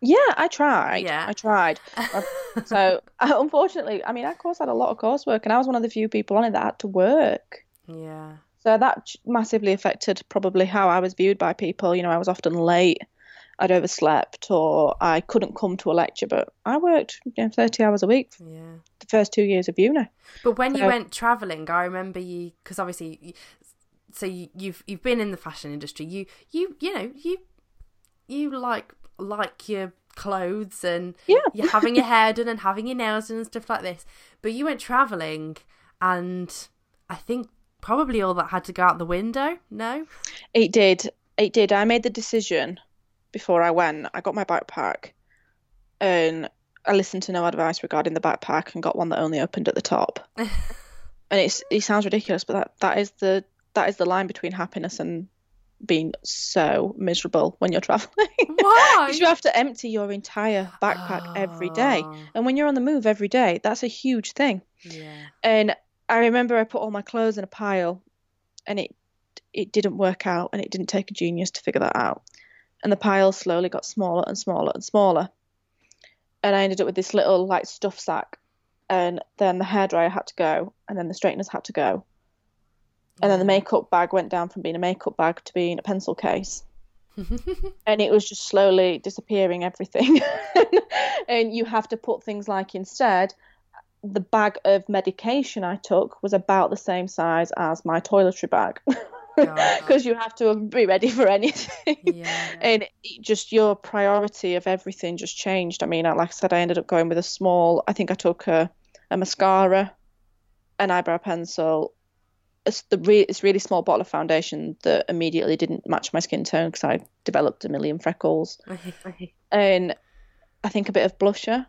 Yeah, I tried. Yeah. I tried. so unfortunately, I mean, I of course had a lot of coursework, and I was one of the few people on it that had to work. yeah, So that massively affected probably how I was viewed by people. You know, I was often late. I'd overslept or I couldn't come to a lecture. But I worked you know, 30 hours a week Yeah. the first two years of uni. But when you went traveling, I remember you because obviously, you- so you, you've you've been in the fashion industry. You you you know you you like like your clothes and Yeah. you're having your hair done and having your nails done and stuff like this. But you went traveling, and I think probably all that had to go out the window. No. It did. It did. I made the decision before I went. I got my backpack and I listened to no advice regarding the backpack and got one that only opened at the top. and it's it sounds ridiculous, but that, that is the that is the line between happiness and being so miserable when you're traveling. Why? Because you have to empty your entire backpack every day. Oh, And when you're on the move every day, that's a huge thing. Yeah. And I remember I put all my clothes in a pile, and it it didn't work out, and it didn't take a genius to figure that out. And the pile slowly got smaller and smaller and smaller, and I ended up with this little like stuff sack. And then the hairdryer had to go, and then the straighteners had to go, and then the makeup bag went down from being a makeup bag to being a pencil case. and it was just slowly disappearing everything and you have to put things like instead the bag of medication i took was about the same size as my toiletry bag. because you have to be ready for anything. Yeah. and just your priority of everything just changed. I mean like i said i ended up going with a small i think i took a, a mascara an eyebrow pencil. It's the re- it's really small bottle of foundation that immediately didn't match my skin tone because I developed a million freckles, and I think a bit of blusher,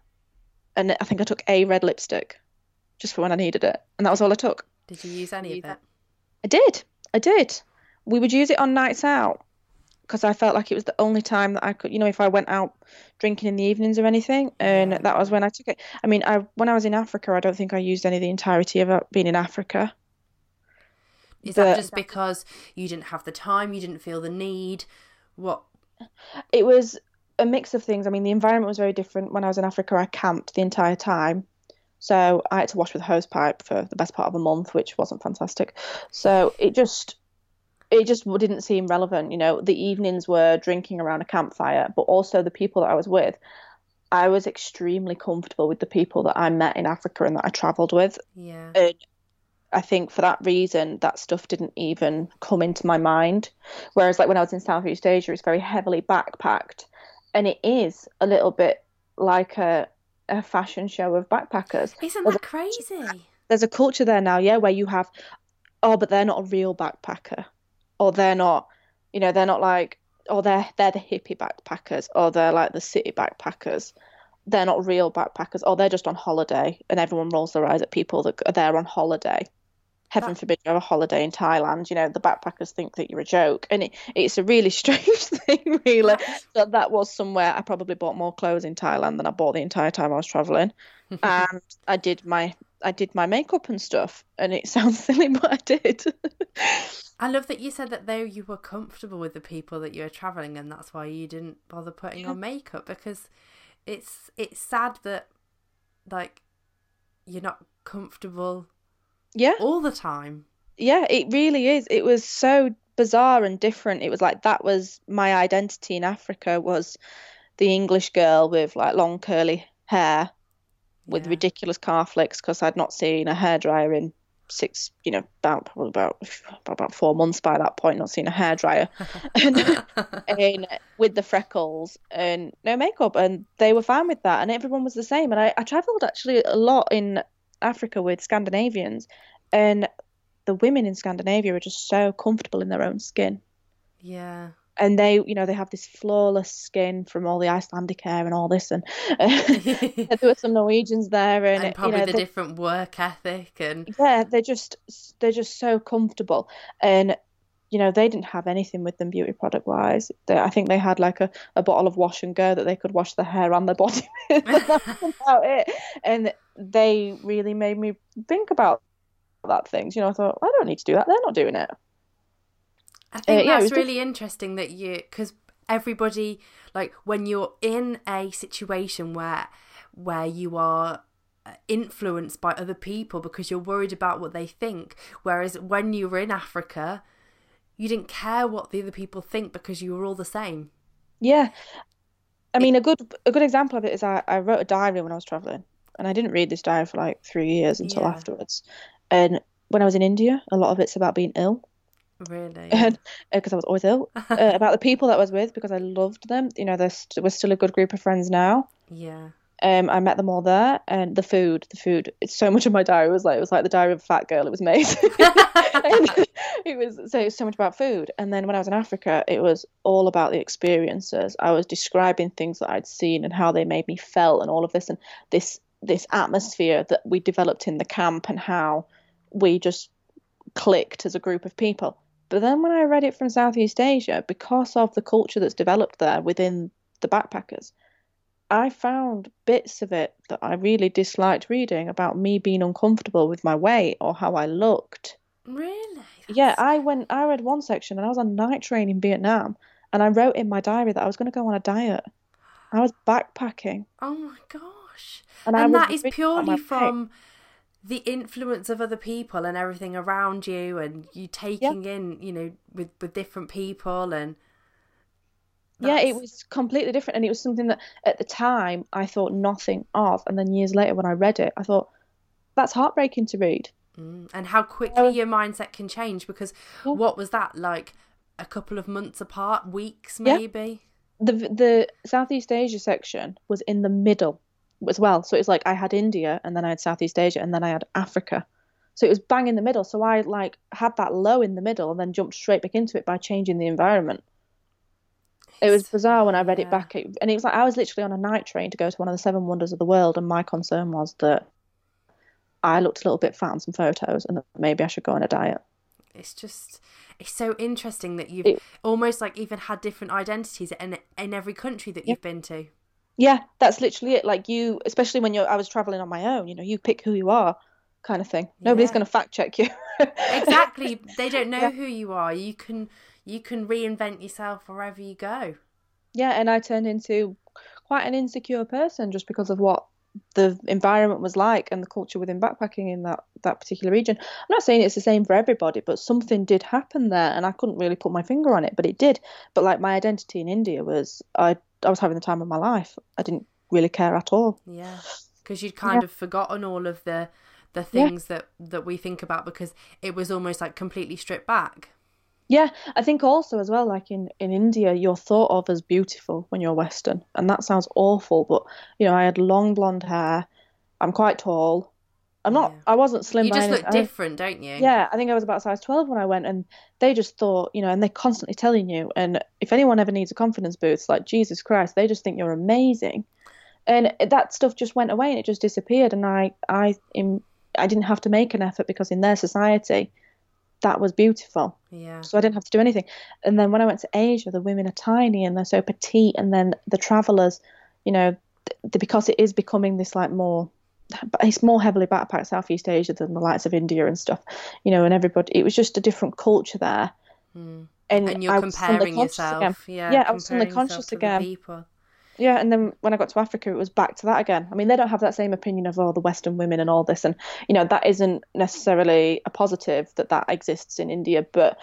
and I think I took a red lipstick, just for when I needed it, and that was all I took. Did you use any of it? I did, I did. We would use it on nights out because I felt like it was the only time that I could, you know, if I went out drinking in the evenings or anything, and that was when I took it. I mean, I when I was in Africa, I don't think I used any of the entirety of it being in Africa. Is that just because you didn't have the time, you didn't feel the need? What? it was a mix of things. I mean, the environment was very different. When I was in Africa, I camped the entire time. So I had to wash with a hose pipe for the best part of a month, which wasn't fantastic. So it just it just didn't seem relevant. You know, the evenings were drinking around a campfire, but also the people that I was with. I was extremely comfortable with the people that I met in Africa and that I travelled with. Yeah. And I think for that reason, that stuff didn't even come into my mind. Whereas, like when I was in Southeast Asia, it's very heavily backpacked, and it is a little bit like a a fashion show of backpackers. Isn't that crazy? There's a culture there now, yeah, where you have, oh, but they're not a real backpacker, or they're not, you know, they're not like, oh, they're they're the hippie backpackers, or they're like the city backpackers. They're not real backpackers, or they're just on holiday, and everyone rolls their eyes at people that are there on holiday. Heaven That- forbid you have a holiday in Thailand. You know, the backpackers think that you're a joke, and it, it's a really strange thing, really. So that was somewhere I probably bought more clothes in Thailand than I bought the entire time I was traveling, and I did my I did my makeup and stuff, and it sounds silly, but I did. I love that you said that though you were comfortable with the people that you were traveling, and that's why you didn't bother putting on makeup because it's it's sad that like you're not comfortable yeah, all the time. yeah, it really is. It was so bizarre and different. It was like that was my identity in Africa was the English girl with like long curly hair with Yeah. ridiculous car flicks because I'd not seen a hairdryer in six, you know, about probably about about four months by that point, not seen a hairdryer, and, and with the freckles and no makeup, and they were fine with that, and everyone was the same. And I, I travelled actually a lot in Africa with Scandinavians, and the women in Scandinavia are just so comfortable in their own skin yeah. and they you know they have this flawless skin from all the Icelandic hair and all this and there were some Norwegians there and, and probably you know the they- different work ethic and yeah they're just they're just so comfortable and you know they didn't have anything with them beauty product wise they, I think they had like a, a bottle of wash and go that they could wash their hair and their body with. And that's about it. And they really made me think about that things. You know I thought I don't need to do that. They're not doing it. I think Uh, yeah, that's really interesting that you because everybody like when you're in a situation where where you are uh, influenced by other people because you're worried about what they think whereas when you were in Africa you didn't care what the other people think because you were all the same Yeah. I mean, a good a good example of it is I, I wrote a diary when I was traveling, and I didn't read this diary for like three years until Yeah. afterwards. And when I was in India, a lot of it's about being ill, Really? and because I was always ill, uh, about the people that I was with because I loved them. You know, there's we're still a good group of friends now. yeah. Um, I met them all there, and the food, the food. It's so much of my diary was like it was like the diary of a fat girl. It was amazing. It was so it was so much about food. And then when I was in Africa, it was all about the experiences. I was describing things that I'd seen and how they made me felt, and all of this, and this this atmosphere that we developed in the camp, and how we just clicked as a group of people. But then when I read it from Southeast Asia, because of the culture that's developed there within the backpackers, I found bits of it that I really disliked reading about me being uncomfortable with my weight or how I looked. Really? Yeah, I went. I read one section, and I was on night train in Vietnam, and I wrote in my diary that I was going to go on a diet. I was backpacking, Oh my gosh. and, And, that is worried about my purely from the influence of other people and everything around you and you taking in, you know, with with different people and Yeah, it was completely different, and it was something that at the time I thought nothing of, and then years later when I read it, I thought that's heartbreaking to read. Mm, and how quickly Uh, your mindset can change because Yeah. what was that like a couple of months apart, weeks Yeah. maybe? the the Southeast Asia section was in the middle as well. So it's like I had India and then I had Southeast Asia and then I had Africa. So it was bang in the middle. So I like had that low in the middle and then jumped straight back into it by changing the environment. It was bizarre when I read yeah. it back. And it was like I was literally on a night train to go to one of the seven wonders of the world and my concern was that I looked a little bit fat on some photos and that maybe I should go on a diet. It's just it's so interesting that you've It- almost like even had different identities in in every country that you've been to. Yeah, that's literally it. Like you, especially when you're, I was traveling on my own, you know, you pick who you are kind of thing. Nobody's Yeah. going to fact check you. Exactly. they don't know Yeah. who you are. You can you can reinvent yourself wherever you go. Yeah, and I turned into quite an insecure person just because of what the environment was like and the culture within backpacking in that that particular region. I'm not saying it's the same for everybody, but something did happen there, and I couldn't really put my finger on it, but it did. But like my identity in India was, I I was having the time of my life. I didn't really care at all. Yeah. Because you'd kind of forgotten all of the the things that that we think about because it was almost like completely stripped back. Yeah, I think also as well, like in, in India, you're thought of as beautiful when you're Western, and that sounds awful, but you know, I had long blonde hair. I'm quite tall. I'm not. Yeah. I wasn't slim you just look I- different, don't you? Yeah, I think I was about size 12 when I went, and they just thought, you know, and they're constantly telling you. And if anyone ever needs a confidence boost, like Jesus Christ, they just think you're amazing. And that stuff just went away and it just disappeared. And I, I, in, I didn't have to make an effort because in their society, that was beautiful. Yeah. So I didn't have to do anything. And then when I went to Asia, the women are tiny and they're so petite. And then the travelers, you know, th- because it is becoming this like more, it's more heavily backpacked Southeast Asia than the likes of India and stuff, you know, and everybody, it was just a different culture there. Mm. And, And you're I comparing yourself. again. Yeah. Yeah, I was suddenly conscious again. People. Yeah, and then when I got to Africa, it was back to that again. I mean, they don't have that same opinion of all the Western women and all this, and you know that isn't necessarily a positive that that exists in India, but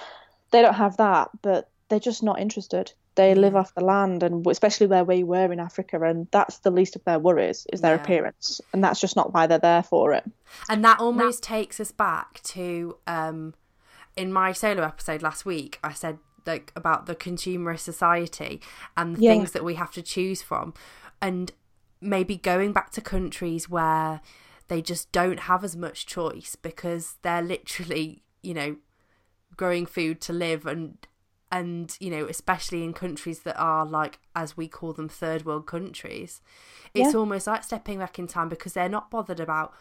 they don't have that. But they're just not interested. They live off the land, and especially where we were in Africa, and that's the least of their worries is their Yeah. appearance, and that's just not why they're there for it. And that almost takes us back to um in my solo episode last week, I said like about the consumerist society and the Yeah. things that we have to choose from. And maybe going back to countries where they just don't have as much choice because they're literally, you know, growing food to live and and you know especially in countries that are like as we call them third world countries it's Yeah. almost like stepping back in time because they're not bothered about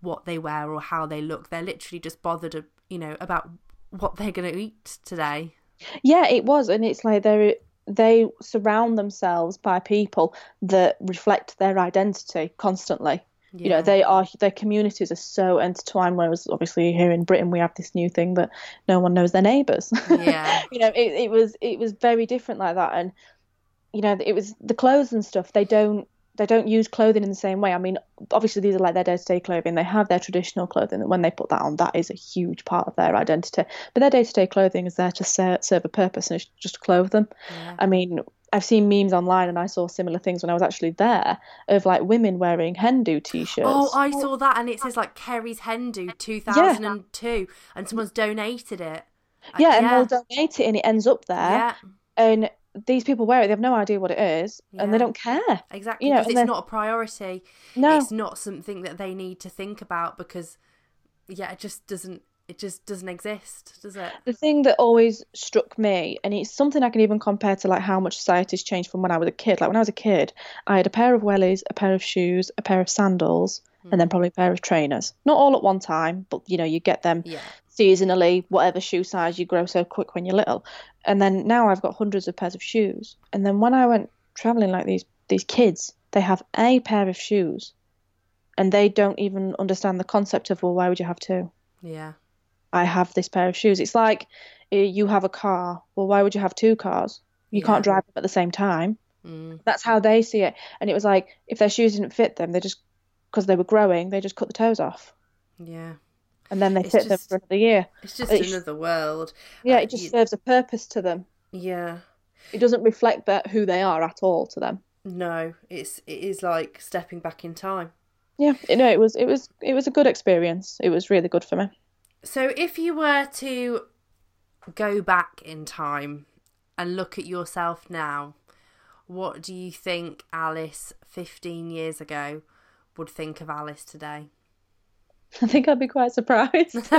what they wear or how they look they're literally just bothered you know about what they're going to eat today Yeah, it was, and it's like they they surround themselves by people that reflect their identity constantly. You know, they are their communities are so intertwined. Whereas obviously here in Britain we have this new thing that no one knows their neighbours. Yeah. you know, it, it was it was very different like that, and you know, it was the clothes and stuff. They don't they don't use clothing in the same way. I mean, obviously these are like their day to day clothing. They have their traditional clothing. and When they put that on, that is a huge part of their identity. But their day to day clothing is there to ser- serve a purpose, and it's just to clothe them. Yeah. I mean, I've seen memes online and I saw similar things when I was actually there of like women wearing hen do t-shirts. Oh, I saw that, and it says like Kerry's hen do 2002, and someone's donated it. Uh, yeah, and they'll donate it and it ends up there. Yeah, And these people wear it, they have no idea what it is and they don't care. exactly. You know, it's not a priority. No. It's not something that they need to think about because, yeah, it just doesn't. It just doesn't exist, does it? The thing that always struck me, and it's something I can even compare to like how much society's changed from when I was a kid. Like when I was a kid, I had a pair of wellies, a pair of shoes, a pair of sandals, and then hmm. probably a pair of trainers. Not all at one time, but you know, you get them Yeah. Seasonally, whatever shoe size you grow so quick when you're little. And then now I've got hundreds of pairs of shoes. And then when I went traveling like these these kids, they have a pair of shoes and they don't even understand the concept of well why would you have two? Yeah. I have this pair of shoes. It's like uh, you have a car. Well, why would you have two cars? You Yeah. can't drive them at the same time. Mm. That's how they see it. And it was like if their shoes didn't fit them, they just because they were growing, they just cut the toes off, Yeah. And then they It's them just- for another year. It's just It's- another world. Yeah, Uh, it just you- serves a purpose to them. Yeah. It doesn't reflect that who they are at all to them. No, it's it is like stepping back in time. Yeah, you know, it was it was it was a good experience. It was really good for me. So if you were to go back in time and look at yourself now, what do you think Alice 15 years ago would think of Alice today? I think I'd be quite surprised.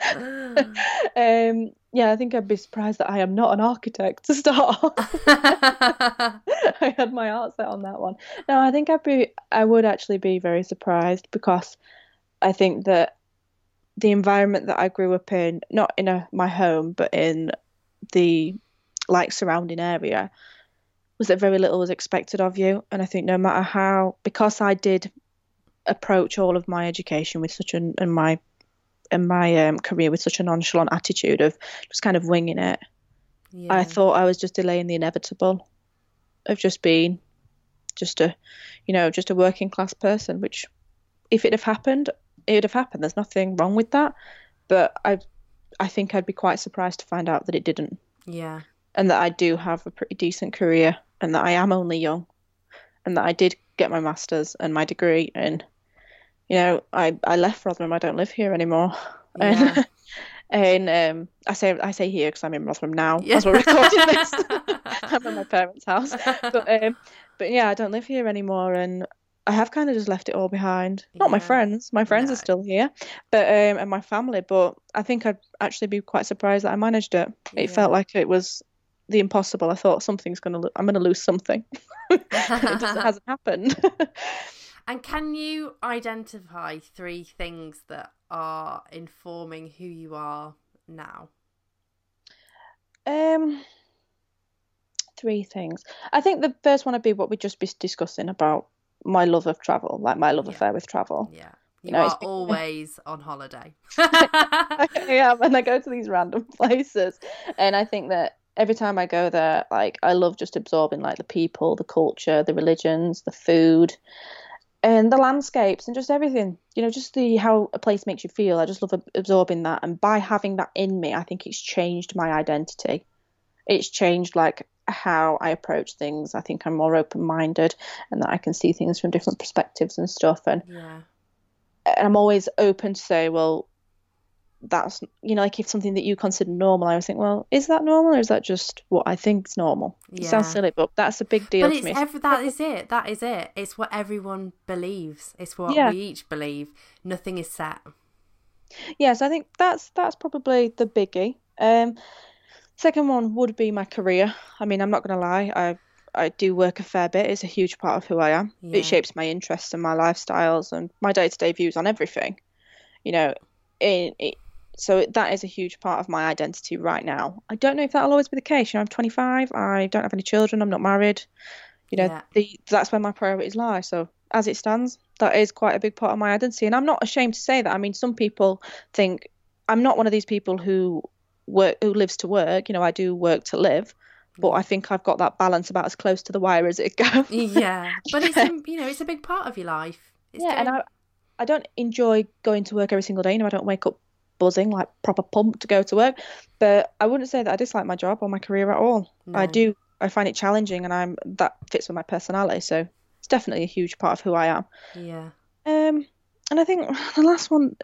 um, yeah, I think I'd be surprised that I am not an architect to start. off. I had my heart set on that one. No, I think I'd be I would actually be very surprised because I think that the environment that I grew up in, not in a my home, but in the like surrounding area, was that very little was expected of you. And I think no matter how because I did approach all of my education with such an and my and my um, career with such a nonchalant attitude of just kind of winging it. yeah. I thought I was just delaying the inevitable of just being just a, you know, just a working class person, which if it have happened, it would have happened. There's nothing wrong with that. But I, I think I'd be quite surprised to find out that it didn't yeah. and that I do have a pretty decent career and that I am only young and that I did get my master's and my degree and, you know, I, I left Rotherham. I don't live here anymore. Yeah. And, and um, I say I say here because I'm in Rotherham now Yeah. as we're recording this. I'm at my parents' house, but um, but yeah, I don't live here anymore, and I have kind of just left it all behind. Not my friends, my friends No. are still here, but um, and my family. But I think I'd actually be quite surprised that I managed it. It Yeah. felt like it was the impossible. I thought something's gonna, lo- I'm gonna lose something. it just hasn't happened. And can you identify three things that are informing who you are now? Um, three things. I think the first one would be what we just be discussing about my love of travel, like my love Yeah. affair with travel. Yeah. You know, are it's- always on holiday. I am, and I go to these random places, and I think that every time I go there, like I love just absorbing like the people, the culture, the religions, the food, and the landscapes, and just everything. You know, just the how a place makes you feel. I just love absorbing that, and by having that in me, I think it's changed my identity. It's changed like how I approach things. I think I'm more open-minded, and that I can see things from different perspectives and stuff, and yeah. and I'm always open to say, well, that's you know, like if something that you consider normal, I always think, well, is that normal or is that just what I think is normal? It sounds silly, but that's a big deal But to it's me. every, that is it. That is it. It's what everyone believes. It's what Yeah. we each believe. Nothing is set. Yes, I think that's that's probably the biggie. Um, second one would be my career. I mean, I'm not going to lie, I I do work a fair bit. It's a huge part of who I am. Yeah. It shapes my interests and my lifestyles and my day-to-day views on everything. You know, it, it so that is a huge part of my identity right now. I don't know if that'll always be the case. You know, I'm 25. I don't have any children. I'm not married. You know, Yeah. the that's where my priorities lie. So as it stands, that is quite a big part of my identity, and I'm not ashamed to say that. I mean, some people think I'm not one of these people who work who lives to work. You know, I do work to live, but mm. I think I've got that balance about as close to the wire as it goes. Yeah. But it's a, you know it's a big part of your life. It's yeah, and I I don't enjoy going to work every single day. You know, I don't wake up buzzing like proper pumped to go to work. But I wouldn't say that I dislike my job or my career at all. I do I find it challenging, and I'm that fits with my personality. So it's definitely a huge part of who I am. Yeah. Um, and I think the last one,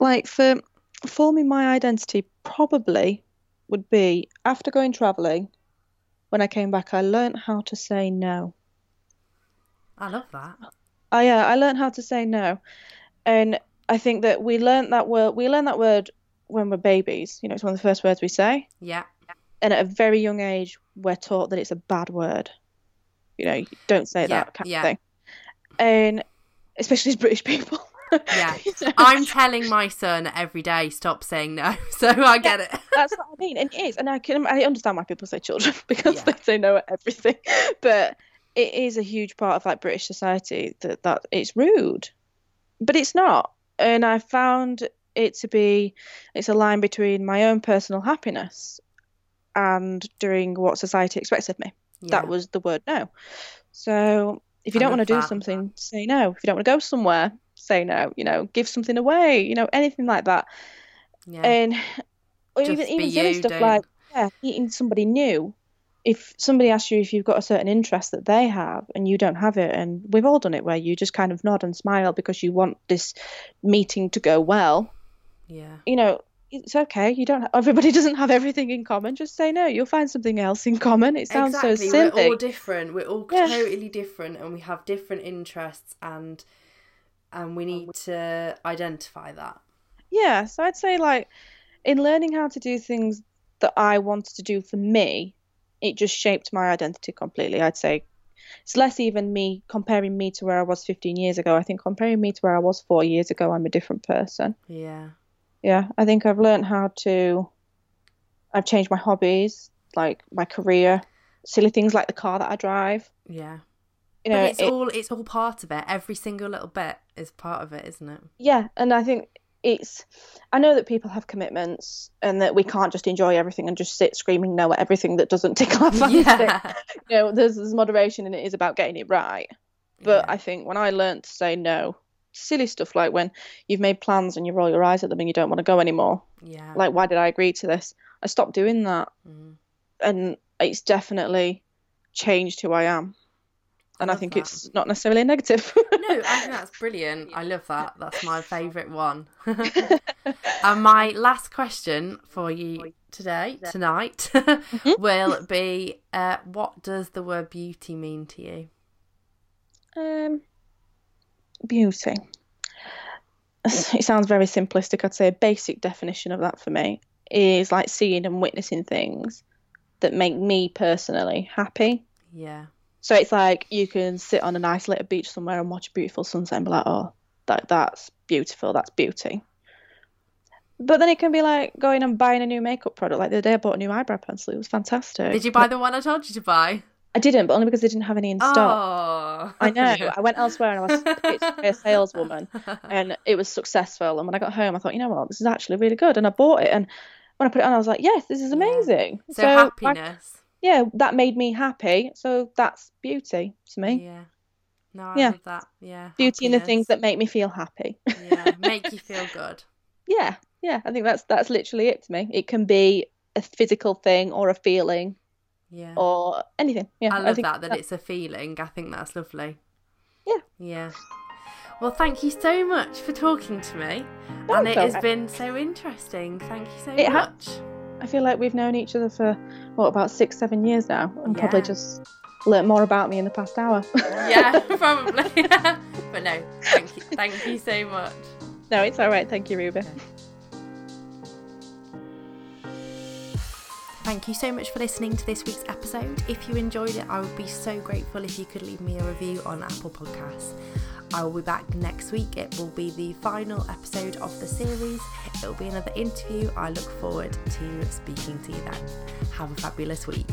like for forming my identity, probably would be after going traveling. When I came back, I learned how to say no. I love that. Oh yeah, I learned how to say no, and I think that we learned that word. We learn that word when we're babies. You know, it's one of the first words we say. Yeah. And at a very young age, we're taught that it's a bad word. You know, you don't say Yeah, that kind yeah. of thing. And especially as British people. Yeah. I'm telling my son every day, stop saying no. So I get it. That's what I mean, and it is, and I can I understand why people say children because Yeah. they say no at everything, but it is a huge part of like British society that that it's rude, but it's not, and I found it to be it's a line between my own personal happiness and doing what society expects of me. Yeah. That was the word no. So if you I don't want to do something, say no. If you don't want to go somewhere, say no. You know, give something away. You know, anything like that yeah. and or Just even even silly stuff don't- like yeah, meeting somebody new. If somebody asks you if you've got a certain interest that they have and you don't have it, and we've all done it where you just kind of nod and smile because you want this meeting to go well, yeah. you know, it's okay. You don't. Everybody doesn't have everything in common. Just say no. You'll find something else in common. It sounds exactly. so silly. We're all different. We're all Yeah. totally different, and we have different interests, and and we need to identify that. Yeah, so I'd say like in learning how to do things that I wanted to do for me, it just shaped my identity completely. I'd say it's less even me comparing me to where I was 15 years ago. I think comparing me to where I was 4 years ago, I'm a different person. Yeah. Yeah, I think I've learned how to I've changed my hobbies, like my career, silly things like the car that I drive. Yeah. You know, but it's it- all it's all part of it. Every single little bit is part of it, isn't it? yeah and i think it's i know that people have commitments and that we can't just enjoy everything and just sit screaming no at everything that doesn't tickle our fancy Yeah. you know there's, there's moderation and it is about getting it right but Yeah. i think when i learned to say no silly stuff like when you've made plans and you roll your eyes at them and you don't want to go anymore yeah. like why did i agree to this i stopped doing that Mm. and it's definitely changed who i am and i, love think that. it's not necessarily a negative No, I think that's brilliant. I love that. That's my favourite one. and my last question for you today, tonight, will be uh, what does the word beauty mean to you? Um, beauty. It sounds very simplistic. I'd say a basic definition of that for me is like seeing and witnessing things that make me personally happy. Yeah. So it's like you can sit on an isolated beach somewhere and watch a beautiful sunset and be like, oh, that that's beautiful. That's beauty. But then it can be like going and buying a new makeup product. Like the other day, I bought a new eyebrow pencil. It was fantastic. Did you buy the one I told you to buy? I didn't, but only because they didn't have any in stock. Oh. I know. I went elsewhere and I was a saleswoman, and it was successful. And when I got home, I thought, you know what, this is actually really good. And I bought it. And when I put it on, I was like, yes, this is Yeah. amazing. So, happiness. Yeah, that made me happy. So that's beauty to me. Yeah. No, I Yeah. love that. Yeah. Beauty in the things that make me feel happy. yeah, make you feel good. yeah, yeah. I think that's that's literally it to me. It can be a physical thing or a feeling Yeah. or anything. Yeah, I love think that that it's a feeling. I think that's lovely. Yeah. Yeah. Well, thank you so much for talking to me, and it has alright. been so interesting. Thank you so It ha- much. I feel like we've known each other for what about six, seven years now, and probably just learnt more about me in the past hour. yeah, probably. but no, thank you, thank you so much. no, it's all right. Thank you, Ruby. Thank you so much for listening to this week's episode. If you enjoyed it, I would be so grateful if you could leave me a review on Apple Podcasts. I will be back next week. It will be the final episode of the series. It will be another interview. I look forward to speaking to you then. Have a fabulous week.